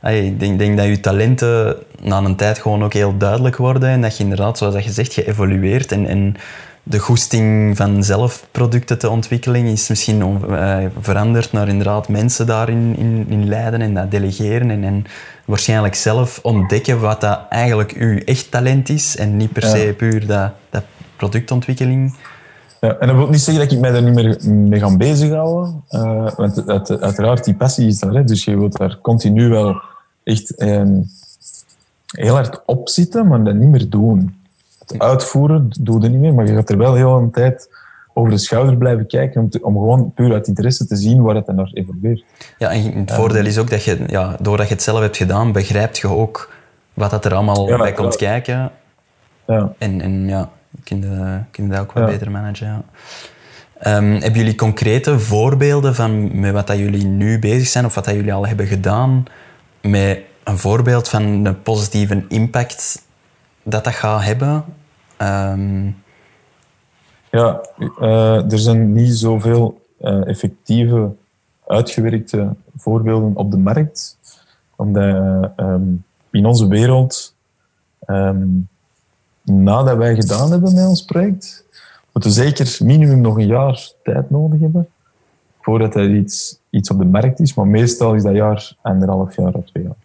ik denk, denk dat je talenten na een tijd gewoon ook heel duidelijk worden en dat je inderdaad, zoals je zegt, geëvolueerd en, en de goesting van zelf producten te ontwikkelen is misschien uh, veranderd naar inderdaad mensen daarin in, in leiden en dat delegeren en, en waarschijnlijk zelf ontdekken wat dat eigenlijk uw echt talent is en niet per se puur dat, dat productontwikkeling. Ja, en dat wil niet zeggen dat ik mij daar niet meer mee ga bezighouden. Uh, want uit, uiteraard, die passie is daar. Hè, dus je wilt daar continu wel echt um, heel hard op zitten, maar dat niet meer doen. Het uitvoeren doe je niet meer, maar je gaat er wel heel een tijd over de schouder blijven kijken om, te, om gewoon puur uit interesse te zien waar het dan naar evolueert. Ja, en het voordeel is ook dat je, ja, doordat je het zelf hebt gedaan, begrijpt je ook wat dat er allemaal ja, bij komt kijken. Ja. En, en ja, kun je, kun dat ook wat beter managen. Ja. Um, hebben jullie concrete voorbeelden van met wat dat jullie nu bezig zijn of wat dat jullie al hebben gedaan met een voorbeeld van een positieve impact dat dat gaat hebben? Um... Ja, uh, er zijn niet zoveel uh, effectieve, uitgewerkte voorbeelden op de markt. Omdat um, in onze wereld, um, nadat wij gedaan hebben met ons project, moeten zeker minimum nog een jaar tijd nodig hebben voordat er iets, iets op de markt is. Maar meestal is dat jaar anderhalf jaar of twee jaar.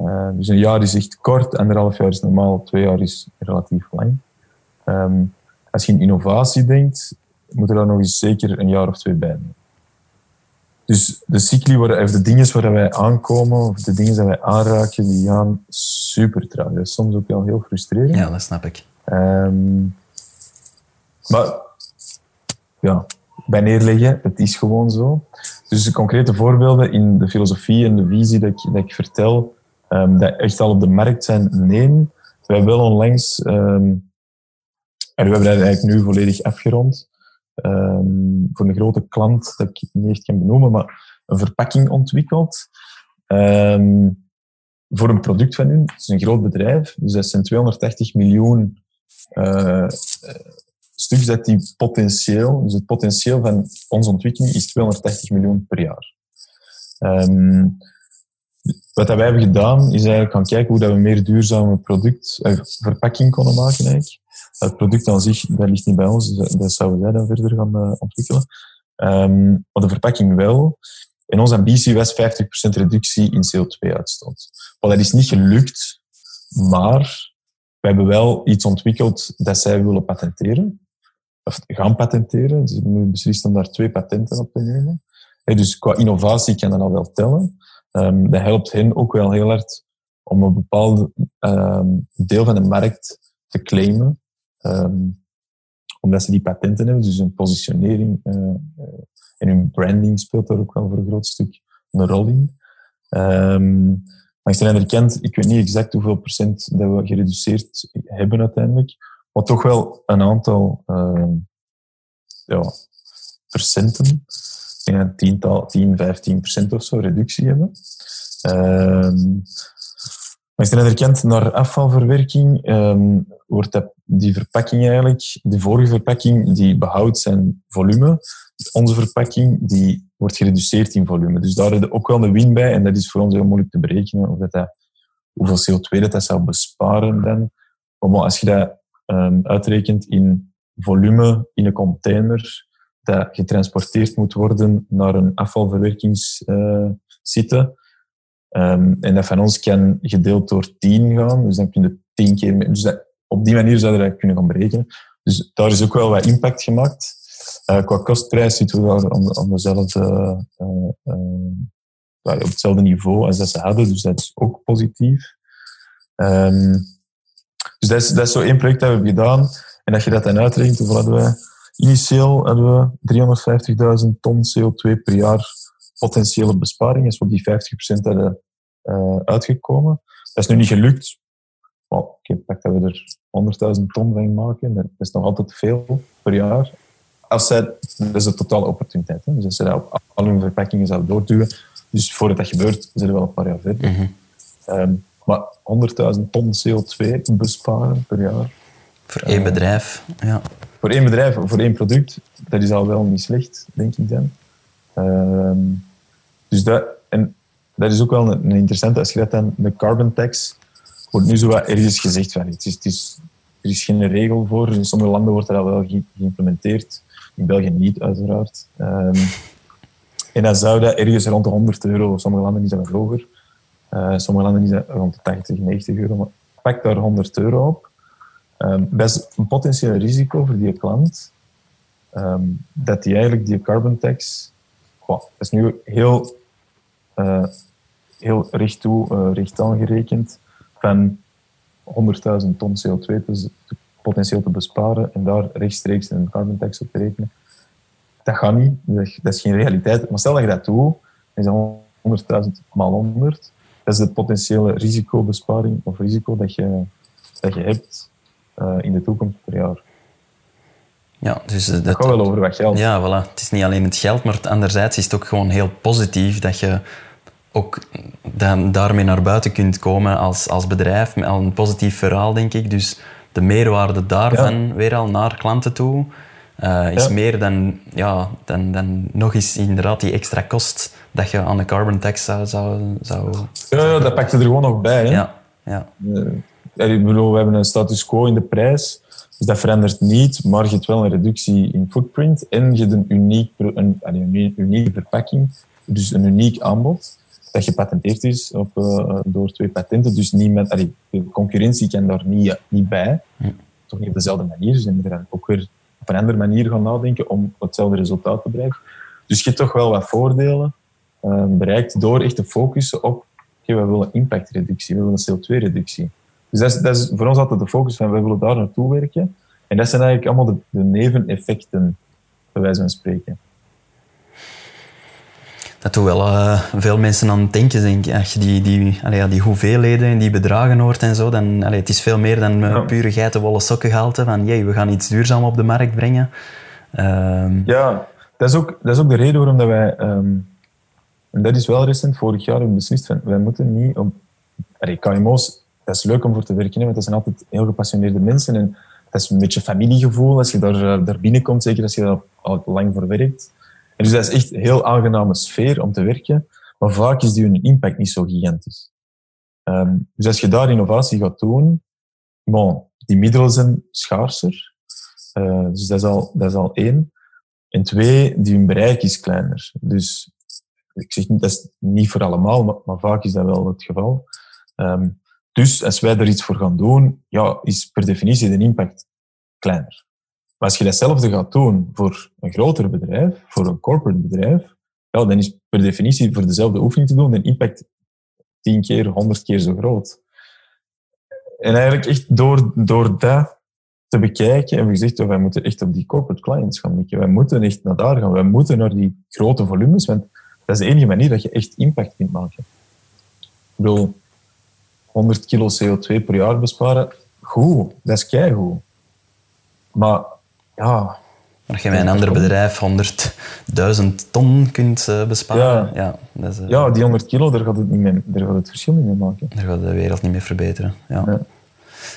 Uh, dus een jaar is echt kort, anderhalf jaar is normaal, twee jaar is relatief lang. Um, als je in innovatie denkt, moet er daar nog eens zeker een jaar of twee bij nemen. Dus de cycli, waar, of de dingen waar wij aankomen, of de dingen die wij aanraken, die gaan super traag. Dat is soms ook wel heel frustrerend. Ja, dat snap ik. Um, maar ja, bij neerleggen, het is gewoon zo. Dus de concrete voorbeelden in de filosofie en de visie dat ik, dat ik vertel, um, dat echt al op de markt zijn, nee. We hebben wel onlangs, um, en we hebben dat eigenlijk nu volledig afgerond, um, voor een grote klant, dat ik niet echt kan benoemen, maar een verpakking ontwikkeld. voor een product van hun. Het is een groot bedrijf, dus dat zijn 280 miljoen uh, stuk dat die potentieel, dus het potentieel van onze ontwikkeling is 230 miljoen per jaar. Um, wat dat wij hebben gedaan, is eigenlijk gaan kijken hoe dat we meer duurzame product, uh, verpakking konden maken eigenlijk. Het product aan zich, dat ligt niet bij ons, dus dat zouden wij dan verder gaan uh, ontwikkelen. Um, maar de verpakking wel. En onze ambitie was 50% reductie in CO2-uitstoot. Wel, dat is niet gelukt, maar we hebben wel iets ontwikkeld dat zij willen patenteren of gaan patenteren. Ze hebben nu beslist om daar twee patenten op te nemen. dus qua innovatie kan dat al wel tellen. Um, dat helpt hen ook wel heel hard om een bepaald um, deel van de markt te claimen. Um, omdat ze die patenten hebben, dus hun positionering uh, en hun branding speelt daar ook wel voor een groot stuk een rol in. Langs de andere kant, ik weet niet exact hoeveel procent dat we gereduceerd hebben uiteindelijk, maar toch wel een aantal ja, procenten. Een tiental, 10, 15 procent of zo reductie hebben. Uh, als je erkent naar afvalverwerking, um, wordt dat, die verpakking eigenlijk, de vorige verpakking, die behoudt zijn volume. Onze verpakking, die wordt gereduceerd in volume. Dus daar hebben we ook wel een win bij. En dat is voor ons heel moeilijk te berekenen, of dat, dat hoeveel CO2 dat, zou besparen dan. Maar als je dat um, uitrekent in volume in een container dat getransporteerd moet worden naar een afvalverwerkingssite. Um, en dat van ons kan gedeeld door 10 gaan. Dus dan kun je 10 keer... Dus dat, op die manier zouden we dat kunnen gaan berekenen. Dus daar is ook wel wat impact gemaakt. Uh, qua kostprijs zitten we om dezelfde, uh, uh, op hetzelfde niveau als dat ze hadden. Dus dat is ook positief. Um, dus dat is, zo één project dat we hebben gedaan. En dat je dat dan uitrekent, hoeveel? Initieel hadden we 350.000 ton CO2 per jaar potentiële besparing. Is op die 50% hadden uh, uitgekomen. Dat is nu niet gelukt. Well, ik dat we er 100.000 ton van maken. Dat is nog altijd veel per jaar. Als zij, dat is de totale opportuniteit. Hè. Dus als ze dat op al hun verpakkingen zouden doorduwen, dus voordat dat gebeurt, zijn we wel een paar jaar verder. Mm -hmm. Maar 100.000 ton CO2 besparen per jaar. Voor één bedrijf, ja. Voor één bedrijf, voor één product, dat is al wel niet slecht, denk ik dan. Uh, dus dat, en dat is ook wel een, interessante, als je dan, de carbon tax, wordt nu zo wat ergens gezegd van, het is, het is, er is geen regel voor, in sommige landen wordt dat wel geïmplementeerd, in België niet uiteraard. Um, en dan zou dat ergens rond de 100 euro, sommige landen is dat hoger, uh, sommige landen is dat rond de 80, 90 euro. Maar pak daar 100 euro op. Um, dat is een potentieel risico voor die klant. Um, dat die eigenlijk die carbon tax... Dat is nu heel, uh, heel recht toe, uh, recht aangerekend van 100.000 ton CO2 te, potentieel te besparen en daar rechtstreeks een carbon tax op te rekenen. Dat gaat niet. Dat is geen realiteit. Maar stel dat je dat doet, is dat 100.000 maal 100 dat is de potentiële risicobesparing of risico dat je, dat je hebt in de toekomst per jaar. Ja, dus dat, gaat wel over wat geld. Ja, voilà. Het is niet alleen het geld, maar anderzijds is het ook gewoon heel positief dat je ook dan daarmee naar buiten kunt komen als, als bedrijf. Met al een positief verhaal, denk ik. Dus de meerwaarde daarvan weer al naar klanten toe uh, is meer dan, ja, dan, dan nog eens inderdaad die extra kost dat je aan de carbon tax zou... zou, zou ja, ja, dat pakt er gewoon nog bij. Hè? Ja. Ja. Ik bedoel, we hebben een status quo in de prijs. Dus dat verandert niet, maar je hebt wel een reductie in footprint en je hebt een, uniek, een, een unieke verpakking, dus een uniek aanbod dat gepatenteerd is op, uh, door twee patenten. Dus niet met, allee, de concurrentie kan daar niet, niet bij. Toch niet op dezelfde manier. Dus je moet er ook weer op een andere manier gaan nadenken om hetzelfde resultaat te bereiken. Dus je hebt toch wel wat voordelen uh, bereikt door echt te focussen op okay, we willen impactreductie, we willen CO2-reductie. Dus dat is, dat is, voor ons altijd de focus van we willen daar naartoe werken. En dat zijn eigenlijk allemaal de, de neveneffecten, bij wijze van spreken dat doet wel uh, veel mensen aan het denken, denk ik. Als je die, die, allee, die hoeveelheden en die bedragen hoort en zo, dan allee, het is veel meer dan uh, ja. pure geitenwolle sokkengehalte. Van, jee, we gaan iets duurzaam op de markt brengen. Um... Ja, dat is, ook, dat is ook de reden waarom dat wij... Um, en dat is wel recent, vorig jaar hebben we beslist van, wij moeten niet... Op, allee, KMO's, dat is leuk om voor te werken, want dat zijn altijd heel gepassioneerde mensen. En dat is een beetje familiegevoel als je daar, eh, daar binnenkomt, zeker als je daar al lang voor werkt. En dus dat is echt een heel aangename sfeer om te werken, maar vaak is die hun impact niet zo gigantisch. Um, dus als je daar innovatie gaat doen, bon, die middelen zijn schaarser. Uh, dus dat is, al, dat is al één. En twee, die hun bereik is kleiner. Dus ik zeg niet, dat is niet voor allemaal, maar, maar vaak is dat wel het geval. Um, dus als wij er iets voor gaan doen, ja, is per definitie de impact kleiner. Maar als je datzelfde gaat doen voor een groter bedrijf, voor een corporate bedrijf, ja, dan is per definitie voor dezelfde oefening te doen de impact tien keer, honderd keer zo groot. En eigenlijk echt door, door dat te bekijken hebben we gezegd, oh, wij moeten echt op die corporate clients gaan mikken. Wij moeten echt naar daar gaan. Wij moeten naar die grote volumes, want dat is de enige manier dat je echt impact kunt maken. Ik bedoel, 100 kilo CO2 per jaar besparen, goed, dat is keigoed. Maar ja... Als je met een ander bedrijf 100.000 ton kunt uh, besparen. Ja, ja, dat is, uh, ja, die 100 kilo, daar gaat, het niet mee, daar gaat het verschil niet mee maken. Daar gaat de wereld niet mee verbeteren. Ja.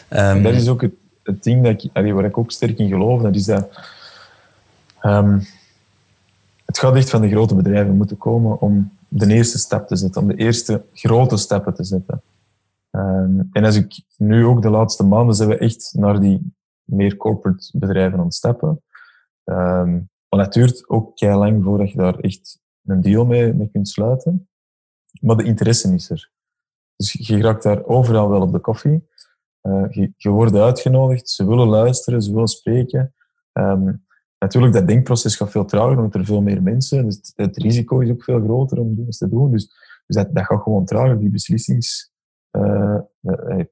ja. Um, dat is ook het, het ding dat ik, waar ik ook sterk in geloof. Dat is dat um, het gaat echt van de grote bedrijven moeten komen om de eerste stap te zetten, om de eerste grote stappen te zetten. Um, en als ik nu ook de laatste maanden zijn we echt naar die meer corporate bedrijven ontstappen. Um, maar het duurt ook kei lang voordat je daar echt een deal mee, mee kunt sluiten. Maar de interesse is er. Dus je raakt daar overal wel op de koffie. Uh, je, je, wordt uitgenodigd, ze willen luisteren, ze willen spreken. Um, natuurlijk, dat denkproces gaat veel trager, omdat er veel meer mensen dus het, risico is ook veel groter om dingen te doen. Dus, dus dat, dat gaat gewoon trager. Die beslissings, uh,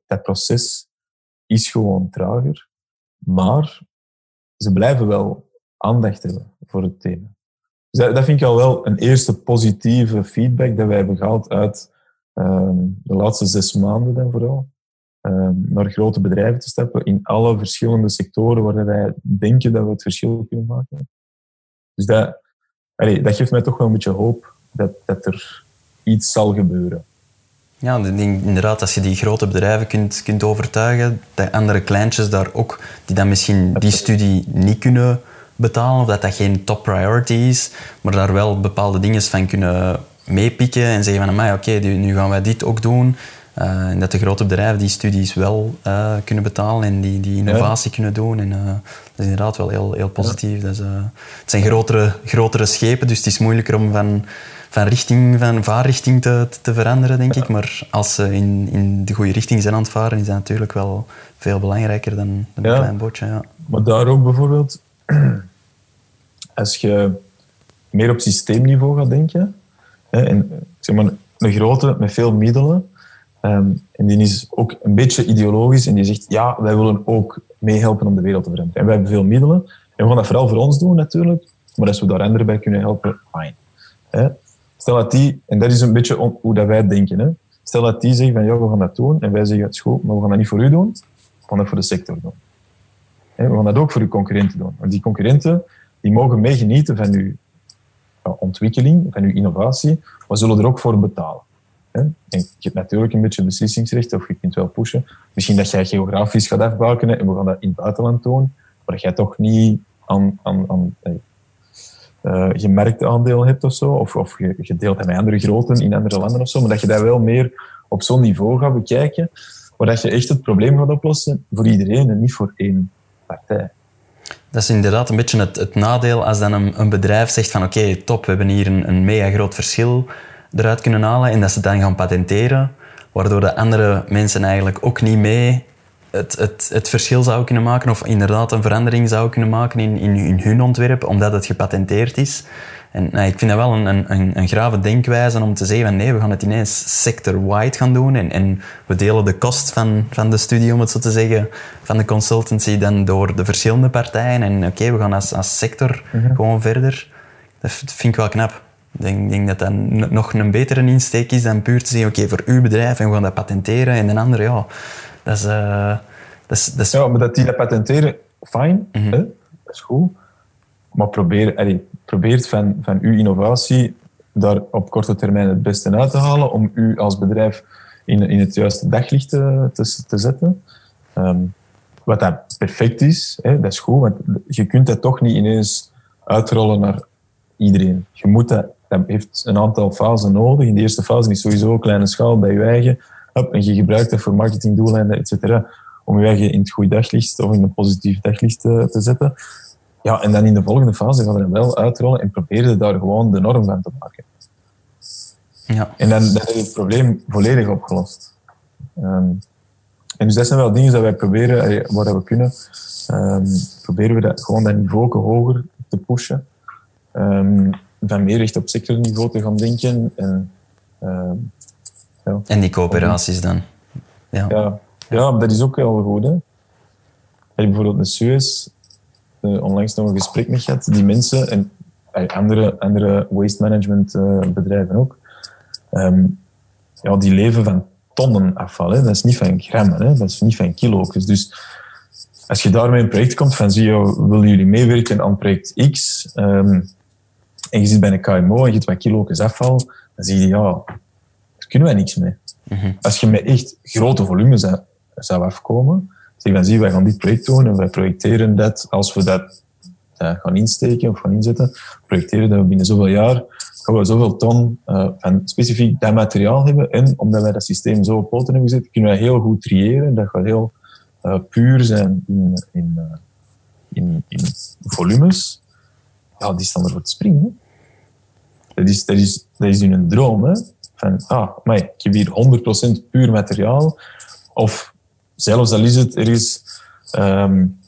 dat proces is gewoon trager. Maar ze blijven wel aandacht hebben voor het thema. Dus dat, vind ik al wel een eerste positieve feedback dat wij hebben gehaald uit ehm, de laatste zes maanden dan vooral. Um, naar grote bedrijven te stappen in alle verschillende sectoren waar wij denken dat we het verschil kunnen maken. Dus dat, dat geeft mij toch wel een beetje hoop dat, dat er iets zal gebeuren. Ja, ik denk inderdaad, als je die grote bedrijven kunt, kunt overtuigen, dat andere kleintjes daar ook, die dan misschien die studie niet kunnen betalen, of dat dat geen top priority is, maar daar wel bepaalde dingen van kunnen meepikken en zeggen van, oké, okay, nu gaan wij dit ook doen. Uh, en dat de grote bedrijven die studies wel uh, kunnen betalen en die, die innovatie kunnen doen. En, uh, dat is inderdaad wel heel, heel positief. Ja. Dat is, het zijn grotere, grotere schepen, dus het is moeilijker om van van richting, van vaarrichting te, te veranderen, denk ik. Maar als ze in, in de goede richting zijn aan het varen, is dat natuurlijk wel veel belangrijker dan, dan een klein bootje. Ja. Maar daar ook bijvoorbeeld, als je meer op systeemniveau gaat denken, hè, en zeg maar een grote met veel middelen, um, en die is ook een beetje ideologisch en die zegt, ja, wij willen ook meehelpen om de wereld te veranderen. En wij hebben veel middelen en we gaan dat vooral voor ons doen natuurlijk, maar als we daar anderen bij kunnen helpen. Hè? Stel dat die, en dat is een beetje hoe dat wij denken, hè. stel dat die zeggen van ja, we gaan dat doen, en wij zeggen het goed, maar we gaan dat niet voor u doen, we gaan dat voor de sector doen. We gaan dat ook voor uw concurrenten doen. Want die concurrenten die mogen meegenieten van uw ontwikkeling, van uw innovatie, maar zullen er ook voor betalen. En je hebt natuurlijk een beetje beslissingsrecht, of je kunt wel pushen. Misschien dat jij geografisch gaat afbakenen en we gaan dat in het buitenland doen, maar jij toch niet aan, aan, aan uh, gemerkt aandeel hebt of zo, of, of deelt met andere groten in andere landen of zo, maar dat je dat wel meer op zo'n niveau gaat bekijken, waar dat je echt het probleem gaat oplossen voor iedereen en niet voor één partij. Dat is inderdaad een beetje het, het nadeel als dan een, een bedrijf zegt van oké, top, we hebben hier een, een mega groot verschil eruit kunnen halen en dat ze dan gaan patenteren, waardoor de andere mensen eigenlijk ook niet mee het, het, het verschil zou kunnen maken of inderdaad een verandering zou kunnen maken in, in, in hun ontwerp, omdat het gepatenteerd is. En nou, ik vind dat wel een, een, een grave denkwijze om te zeggen van nee, we gaan het ineens sector-wide gaan doen en, en we delen de kost van, van de studie, om het zo te zeggen, van de consultancy dan door de verschillende partijen en oké, we gaan als, als sector mhm. gewoon verder. Dat vind ik wel knap. Ik denk, denk, dat dat nog een betere insteek is dan puur te zeggen oké, voor uw bedrijf en we gaan dat patenteren en een andere, ja, dat is... Uh, dat is, dat is... Ja, maar dat die dat patenteren, fijn, mm dat is goed. Maar probeer, allee, probeert van, van uw innovatie daar op korte termijn het beste uit te halen om u als bedrijf in, in het juiste daglicht te, te, te zetten. Um, wat dat perfect is, hè, dat is goed, want je kunt dat toch niet ineens uitrollen naar iedereen. Je moet dat, dat heeft een aantal fasen nodig. In de eerste fase is sowieso kleine schaal bij je eigen. En je gebruikt dat voor marketingdoeleinden, et cetera, om je eigen in het goede daglicht of in een positief daglicht te, te zetten. Ja, en dan in de volgende fase gaan we hem wel uitrollen en proberen daar gewoon de norm van te maken. Ja. En dan, dan is het probleem volledig opgelost. Um, en dus dat zijn wel dingen dat wij proberen, waar we kunnen, um, proberen we dat, gewoon dat niveau hoger te pushen. Um, van meer echt op sectorniveau te gaan denken. En, ja. en die coöperaties dan? Ja. ja. Ja, dat is ook heel goed. Hè. Heb je bijvoorbeeld een Suez, uh, onlangs nog een gesprek met gehad, die mensen en andere, andere waste management uh, bedrijven ook, um, ja, die leven van tonnen afval. Hè. Dat is niet van grammen, hè. dat is niet van kilo's. Dus als je daarmee een project komt van, zie je, willen jullie meewerken aan project X, um, en je zit bij een KMO en je hebt wat kilo's afval, dan zie je, ja, daar kunnen wij niks mee. Mm -hmm. Als je met echt grote volumes zou afkomen, zeg dan zie wij gaan dit project doen en wij projecteren dat als we dat uh, gaan insteken of gaan inzetten, projecteren dat we binnen zoveel jaar gaan we zoveel ton uh, van specifiek dat materiaal hebben. En omdat wij dat systeem zo op poten hebben gezet, kunnen wij heel goed triëren. Dat gaat heel uh, puur zijn in, in, in, in, volumes. Ja, die staan ervoor te springen. Dat is, dat, is, dat is een droom. Hè? Van, ah, maar ik heb hier 100% puur materiaal. Of zelfs al is het ergens um,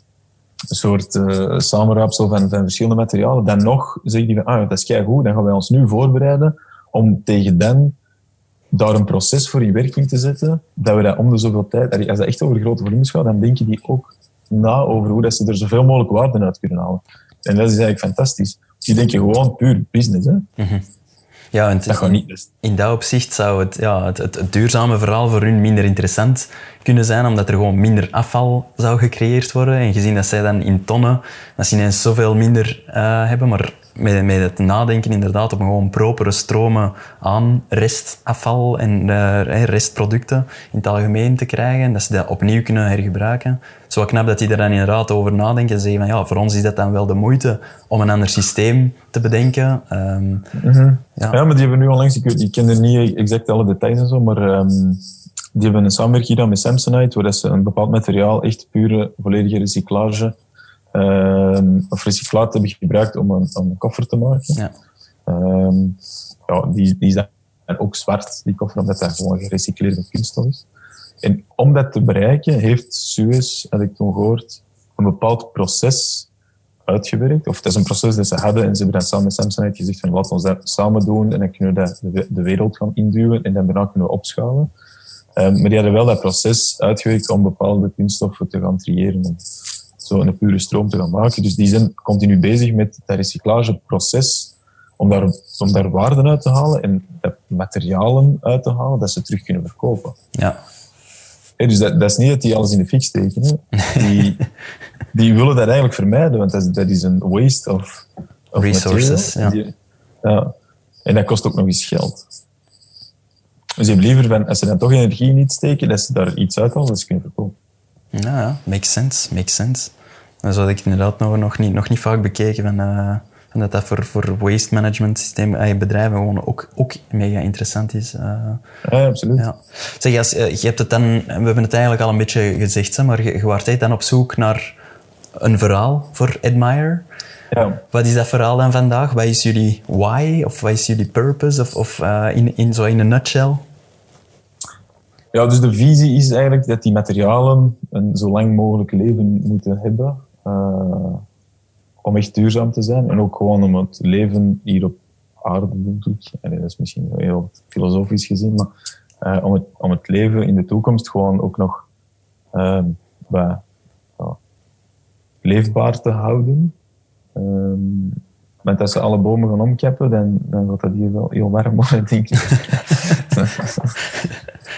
een soort uh, samenraapsel van, verschillende materialen, dan nog zeg je van, ah, dat is goed, dan gaan wij ons nu voorbereiden om tegen dan daar een proces voor in werking te zetten, dat we dat om de zoveel tijd, als dat echt over grote volumes gaat, dan denken die ook na over hoe dat ze er zoveel mogelijk waarde uit kunnen halen. En dat is eigenlijk fantastisch. Die denken gewoon puur business. Hè? Mm ja, en dat niet. In dat opzicht zou het, ja, het, het, duurzame verhaal voor hun minder interessant kunnen zijn, omdat er gewoon minder afval zou gecreëerd worden. En gezien dat zij dan in tonnen, dat ze ineens zoveel minder uh, hebben, maar met, met het nadenken inderdaad om gewoon propere stromen aan restafval en uh, restproducten in het algemeen te krijgen. En dat ze dat opnieuw kunnen hergebruiken. Wel knap dat die er dan inderdaad over nadenken en zeggen van ja, voor ons is dat dan wel de moeite om een ander systeem te bedenken. Um, ja. ja. maar die hebben nu onlangs, ik, ik ken er niet exact alle details en zo, maar um, die hebben een samenwerking dan met Samsonite, waar ze een bepaald materiaal, echt pure, volledige recyclage uh, of recyclaat hebben gebruikt om een, een koffer te maken. Ja. Uh, ja, die, die zijn ook zwart, die koffer, omdat dat gewoon gerecycleerde kunststof is. En om dat te bereiken, heeft Suez, had ik toen gehoord, een bepaald proces uitgewerkt. Of het is een proces dat ze hadden en ze hebben dan samen met Samsung gezegd van laten we dat samen doen en dan kunnen we dat de, de wereld gaan induwen en dan daarna kunnen we opschalen. Um, maar die hadden wel dat proces uitgewerkt om bepaalde kunststoffen te gaan triëren zo een pure stroom te gaan maken. Dus die zijn continu bezig met het recyclageproces om daar, om daar waarden uit te halen en materialen uit te halen dat ze terug kunnen verkopen. Ja. dus dat, dat, is niet dat die alles in de fik steken. Die, die willen dat eigenlijk vermijden, want dat is, dat is een waste of, of resources. Ja. ja. En dat kost ook nog eens geld. Dus je hebt liever, van, als ze dan toch energie niet steken, dat ze daar iets uithalen, dat ze kunnen verkopen. Ja, ja, makes sense, makes sense. Dat had ik inderdaad nog, nog, niet, nog niet vaak bekeken. Van, uh, van dat dat voor, voor waste management systeem, uh, bedrijven gewoon ook, ook mega interessant is. Uh, ja, absoluut. Ja. Zeg, als, je hebt het dan, we hebben het eigenlijk al een beetje gezegd, hè, maar je, je waart dan op zoek naar een verhaal voor Admire. Ja. Wat is dat verhaal dan vandaag? Wat is jullie why? Of wat is jullie purpose? Of, of in, in, zo in een nutshell? Ja, dus de visie is eigenlijk dat die materialen een zo lang mogelijk leven moeten hebben. Uh, om echt duurzaam te zijn. En ook gewoon om het leven hier op aarde, denk. En dat is misschien heel filosofisch gezien, maar uh, om, het, om het leven in de toekomst gewoon ook nog bij, leefbaar te houden. Um, want als ze alle bomen gaan omkappen, dan, dan gaat dat hier wel heel warm worden, denk ik.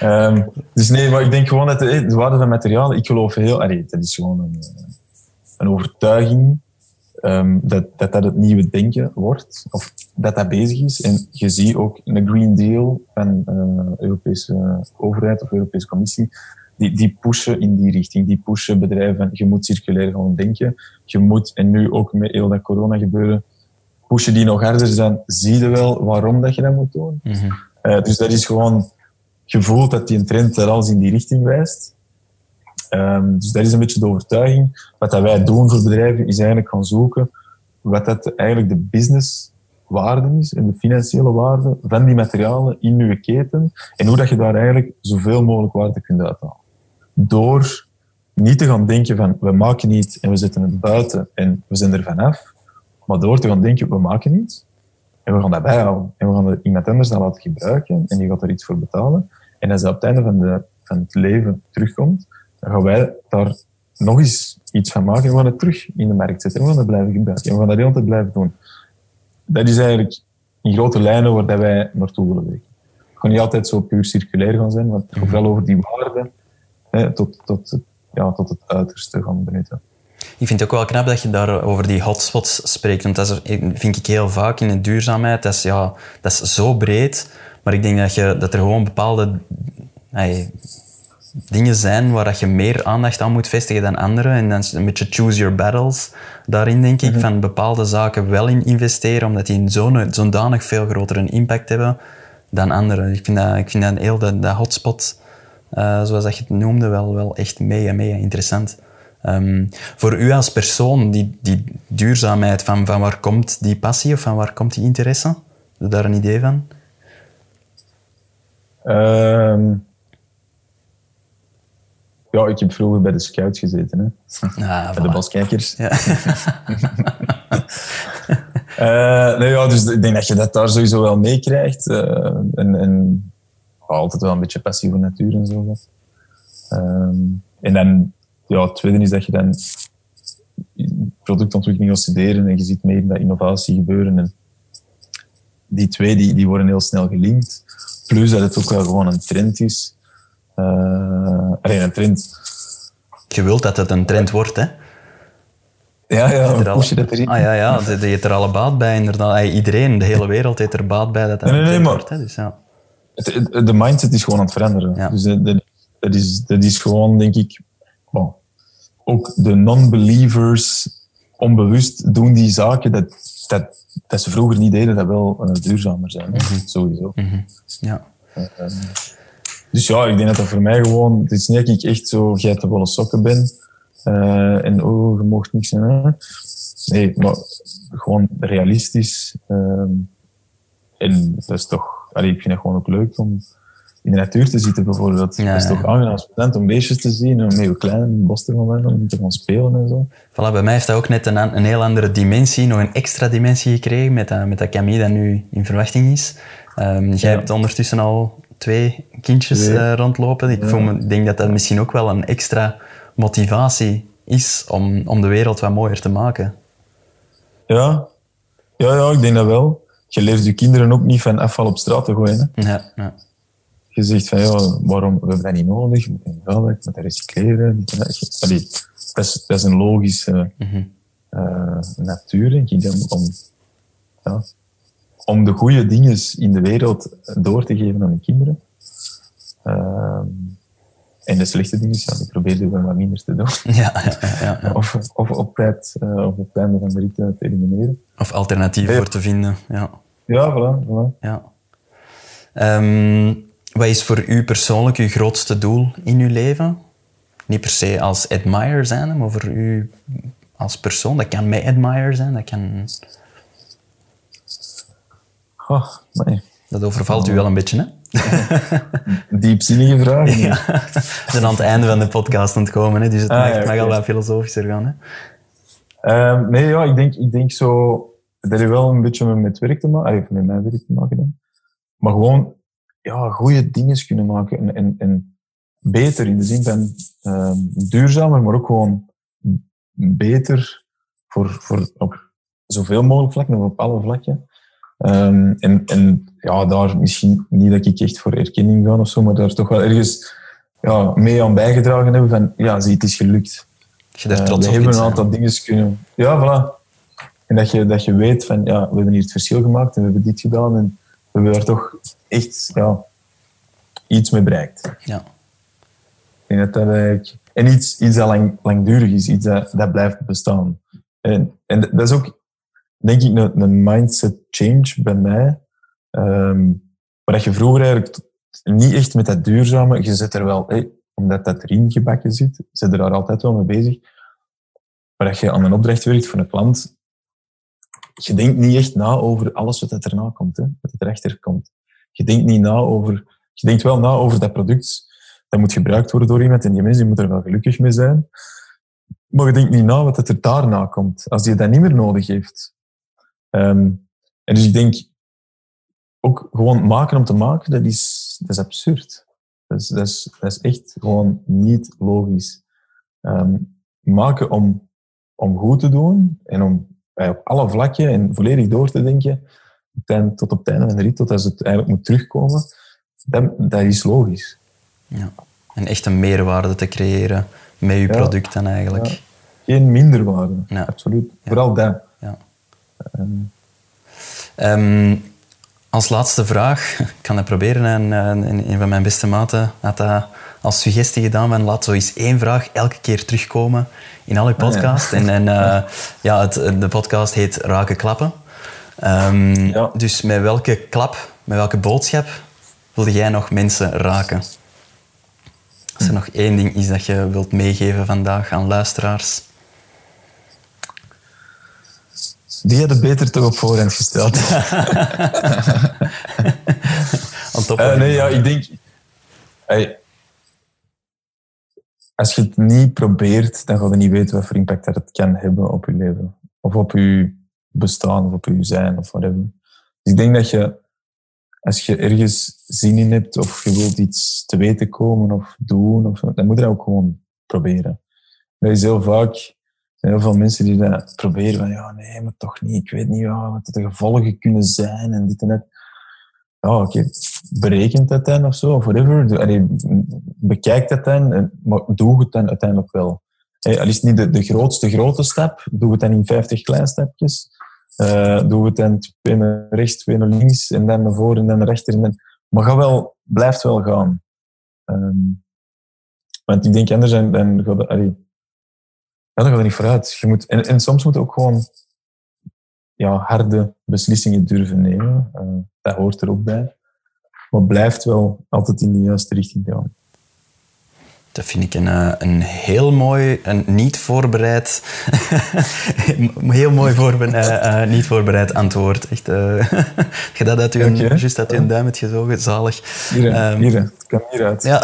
um, dus nee, maar ik denk gewoon dat de, de waarde van materialen, ik geloof heel, dat is gewoon een, een overtuiging um, dat, dat dat het nieuwe denken wordt, of dat dat bezig is. En je ziet ook een Green Deal van uh, Europese overheid of Europese Commissie, die, die pushen in die richting. Die pushen bedrijven, je moet circulair gewoon denken. Je moet, en nu ook met heel dat corona gebeuren, pushen die nog harder zijn, zie je wel waarom dat je dat moet doen. Mm -hmm. uh, dus dat is gewoon, je voelt dat die trend er alles in die richting wijst. Um, dus dat is een beetje de overtuiging. Wat dat wij doen voor bedrijven is eigenlijk gaan zoeken wat dat eigenlijk de businesswaarde is en de financiële waarde van die materialen in je keten en hoe dat je daar eigenlijk zoveel mogelijk waarde kunt uithalen. Door niet te gaan denken van we maken niet en we zetten het buiten en we zijn er vanaf, maar door te gaan denken we maken iets en we gaan dat bijhouden en we gaan iemand anders dan laten gebruiken en die gaat er iets voor betalen. En als dat op het einde de, van het leven terugkomt, dan gaan wij daar nog eens iets van maken en we gaan het terug in de markt zetten. En we gaan het blijven gebruiken. En we gaan dat de hele tijd blijven doen. Dat is eigenlijk in grote lijnen waar wij naartoe willen werken. Het kan niet altijd zo puur circulair gaan zijn, want het gaat wel over die waarde hè, tot, tot, ja, tot het uiterste gaan benutten. Ik vind het ook wel knap dat je daar over die hotspots spreekt. Want dat is, vind ik heel vaak in de duurzaamheid. Dat is, ja, dat is zo breed. Maar ik denk dat, je, dat er gewoon bepaalde dingen zijn waar dat je meer aandacht aan moet vestigen dan andere. En dan een beetje choose your battles. Daarin denk ik, mhm. van bepaalde zaken wel in investeren, omdat die zo'n zodanig veel grotere impact hebben dan andere. Ik vind dat, ik vind dat heel dat, dat hotspot, uh, zoals dat je het noemde, wel, wel echt mega, mega interessant. Um, voor u als persoon, die, die duurzaamheid, van, van waar komt die passie of van waar komt die interesse? Heb je daar een idee van? Um ja, ik heb vroeger bij de scouts gezeten. Hè. Ah, bij de baskijkers. Ja. uh, nee, ja, dus ik denk dat je dat daar sowieso wel meekrijgt. Uh, en, en altijd wel een beetje passie voor natuur en zo. Um, en dan, ja, het tweede is dat je dan productontwikkeling gaat studeren en je ziet meer dat innovatie gebeuren. En die twee die, die worden heel snel gelinkt. Plus dat het ook wel gewoon een trend is. Uh, alleen een trend. Je wilt dat het een trend wordt, hè? Ja, ja, hoe push je dat erin? Ah ja, ja, je hebt er alle baat bij, inderdaad. Iedereen, de hele wereld heeft er baat bij dat dat nee, nee, nee, wordt. Hè? Dus, ja. de mindset is gewoon aan het veranderen. Ja. Dus dat, dat, is, dat is gewoon, denk ik... Ook de non-believers onbewust doen die zaken dat, dat, dat ze vroeger niet deden, dat wel uh, duurzamer zijn. Mm -hmm. Sowieso. Mm -hmm. Ja. Uh, um, dus ja, ik denk dat dat voor mij gewoon... Het is niet dat ik echt zo geitenwolle sokken ben. Uh, en oh, je mocht niks zijn. Hè? Nee, maar gewoon realistisch. Uh, en dat is toch... Allee, ik vind het gewoon ook leuk om in de natuur te zitten bijvoorbeeld. Ja, dat is toch aangenaam om beestjes te zien, om heel klein in het bos te gaan om te gaan spelen en zo. Voilà, bij mij heeft dat ook net een, een heel andere dimensie, nog een extra dimensie gekregen met dat, met dat Camille dat nu in verwachting is. Um, jij hebt ondertussen al twee kindjes uh, rondlopen. Ik ja. denk dat dat misschien ook wel een extra motivatie is om, om de wereld wat mooier te maken. Ja. ja, ja, ik denk dat wel. Je leert je kinderen ook niet van afval op straat te gooien. Hè? Ja, ja. je zegt van ja, waarom, we hebben dat niet nodig, we moeten vuilwerk, we moeten recycleren. Allee, dat, is, dat is een logische uh, natuur, denk ik, om, om, ja, om de goede dingen in de wereld door te geven aan de kinderen. Uh, en de slechte dingen, ja, die probeerde we wat minder te doen. Ja, ja, ja, Of, of op tijd, uh, of op einde van de rit te elimineren. Of alternatieven voor te vinden, ja. Ja, voilà. voilà. Ja. Um, wat is voor u persoonlijk uw grootste doel in uw leven? Niet per se als admirer zijn, maar voor u als persoon. Dat kan mij admire zijn, dat kan... Oh, nee. Dat overvalt u wel een beetje, hè? Diepzinnige vragen. Ja. We zijn aan het einde van de podcast aan het komen, hè? dus het ah, mag, ja, mag al wat filosofischer gaan. Hè? Um, nee, ja, ik denk, ik denk zo... Dat heeft wel een beetje met werk te maken, heeft met mijn werk te maken. Dan. Maar gewoon ja, goede dingen kunnen maken en, en, en beter in de zin van uh, duurzamer, maar ook gewoon beter voor, voor op zoveel mogelijk vlakken, op alle vlakken. Um, en, en ja, daar misschien niet dat ik echt voor erkenning ga of zo, maar daar toch wel ergens ja, mee aan bijgedragen hebben van, ja, zie, het is gelukt. Je daar trots uh, we hebben een aantal dingen kunnen... Ja, voilà. En dat je, dat je weet van, ja, we hebben hier het verschil gemaakt en we hebben dit gedaan en we hebben daar toch echt ja, iets mee bereikt. Ja. En, dat dat eigenlijk, en iets, iets dat lang, langdurig is, iets dat, dat blijft bestaan. En, en dat is ook, denk ik, een, mindset change bij mij. Um, waar je vroeger eigenlijk niet echt met dat duurzame, je zit er wel, hey, omdat dat erin gebakken zit, zit er daar altijd wel mee bezig. Maar dat je aan een opdracht werkt voor een klant, je denkt niet echt na over alles wat erna komt, hè, wat er erachter komt. Je denkt niet na over, je denkt wel na over dat product. Dat moet gebruikt worden door iemand en die mensen moet er wel gelukkig mee zijn. Maar je denkt niet na wat er daarna komt, als je dat niet meer nodig heeft. Um, en dus ik denk, ook gewoon maken om te maken, dat is, dat is absurd. Dat is, dat, is, dat is echt gewoon niet logisch. Um, maken om, om goed te doen en om op alle vlakken en volledig door te denken, tot op het einde van de rit, tot als het eigenlijk moet terugkomen, dat, dat is logisch. Ja. En echt een meerwaarde te creëren met je product dan eigenlijk. Ja. Geen minderwaarde, ja. absoluut. Vooral dat. Um. Um, als laatste vraag, ik kan dat proberen en een van mijn beste maten had dat als suggestie gedaan van laat zo eens één vraag elke keer terugkomen in al je podcast. En, en uh, ja, het, de podcast heet Raken Klappen. Um, ja. Dus met welke klap, met welke boodschap wilde jij nog mensen raken? Als er nog één ding is dat je wilt meegeven vandaag aan luisteraars. Die hadden beter toch op voorhand gesteld. uh, nee, ja, ik denk... Hey, als je het niet probeert, dan ga je niet weten wat voor impact dat het kan hebben op je leven. Of op je bestaan, of op je zijn, of whatever. Dus ik denk dat je, als je ergens zin in hebt, of je wilt iets te weten komen, of doen, of dan moet je dat ook gewoon proberen. Dat is heel vaak, heel veel mensen die dat proberen van, ja, nee, maar toch niet. Ik weet niet wat de gevolgen kunnen zijn, en dit en dat ja, oké, okay, berekent het dan of zo, of whatever. Bekijk het dan, maar doe het dan uiteindelijk wel. Hey, al is niet de, de grootste grote stap, doe het dan in 50 kleine stapjes. Uh, doe het dan twee naar rechts, twee naar links, en dan naar voren en dan naar rechter. En dan, maar ga wel, blijft wel gaan. Um, want ik denk anders, dan, dan allee, ja, dan gaat het niet vooruit. Je moet, en, en soms moet je ook gewoon ja, harde beslissingen durven nemen. Uh, dat hoort er ook bij. Maar blijft wel altijd in de juiste richting gaan. Dat vind ik een, eh, een heel mooi, een niet voorbereid, heel mooi voor, uh, niet voorbereid antwoord. Echt, uh, je dat uit je, juist uit je duim hebt gezogen, zalig. Hier, um, hier het kan hieruit. Ja,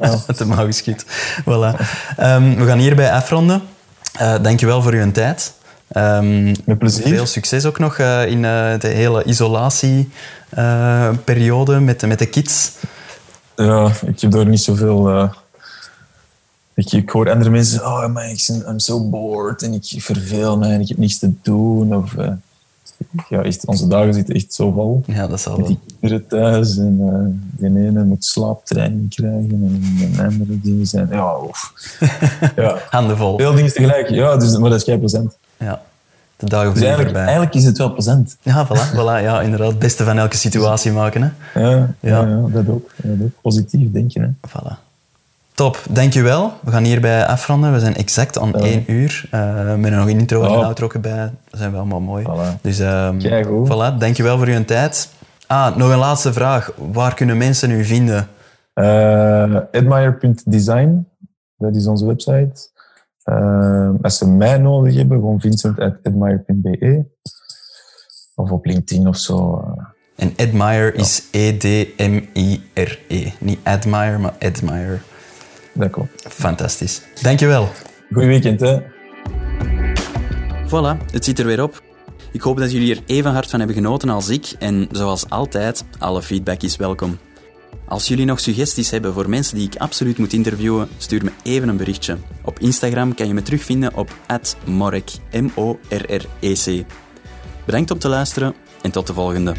met de mouw geschiet. Voilà. Um, we gaan hierbij afronden. Dankjewel voor uw tijd. Um, Met plezier. Veel succes ook nog uh, in uh, de hele isolatieperiode uh, met, met de kids. Ja, ik heb daar niet zoveel... Ik, ik, hoor andere mensen zeggen, oh man, ik ben I'm so bored en ik verveel me en ik heb niets te doen. Of, ja, echt, onze dagen zitten echt zo vol. Ja, dat zal wel. Die kinderen thuis en uh, de ene moet slaaptraining krijgen en de andere dingen zijn... Ja, of, ja. Veel dingen tegelijk. Ja, dus, maar dat is geen present. Ja. De dagen dus eigenlijk, eigenlijk is het wel plezant. Ja, voilà, voilà, ja, inderdaad. Het beste van elke situatie maken. Hè. Ja, ja. ja, dat, ook, dat ook. Positief denken. Hè. Voilà. Top, dankjewel. We gaan hierbij afronden. We zijn exact aan één uur. Uh, met nog een intro en een outro bij. Dat zijn wel allemaal mooi. Voilà. Dus um, voilà, dankjewel voor uw tijd. Ah, nog een laatste vraag. Waar kunnen mensen u vinden? Uh, admire.design, dat is onze website. Uh, als ze mij nodig hebben, gewoon vincent.admire.be. Of op LinkedIn of zo. En Admire is E-D-M-I-R-E. -E. Niet Admire, maar Admire. Dat klopt. Fantastisch. Dankjewel. Goed weekend, hè. Voilà, het zit er weer op. Ik hoop dat jullie er even hard van hebben genoten als ik. En zoals altijd, alle feedback is welkom. Als jullie nog suggesties hebben voor mensen die ik absoluut moet interviewen, stuur me even een berichtje. Op Instagram kan je me terugvinden op @morrec, M-O-R-R-E-C. Bedankt om te luisteren en tot de volgende.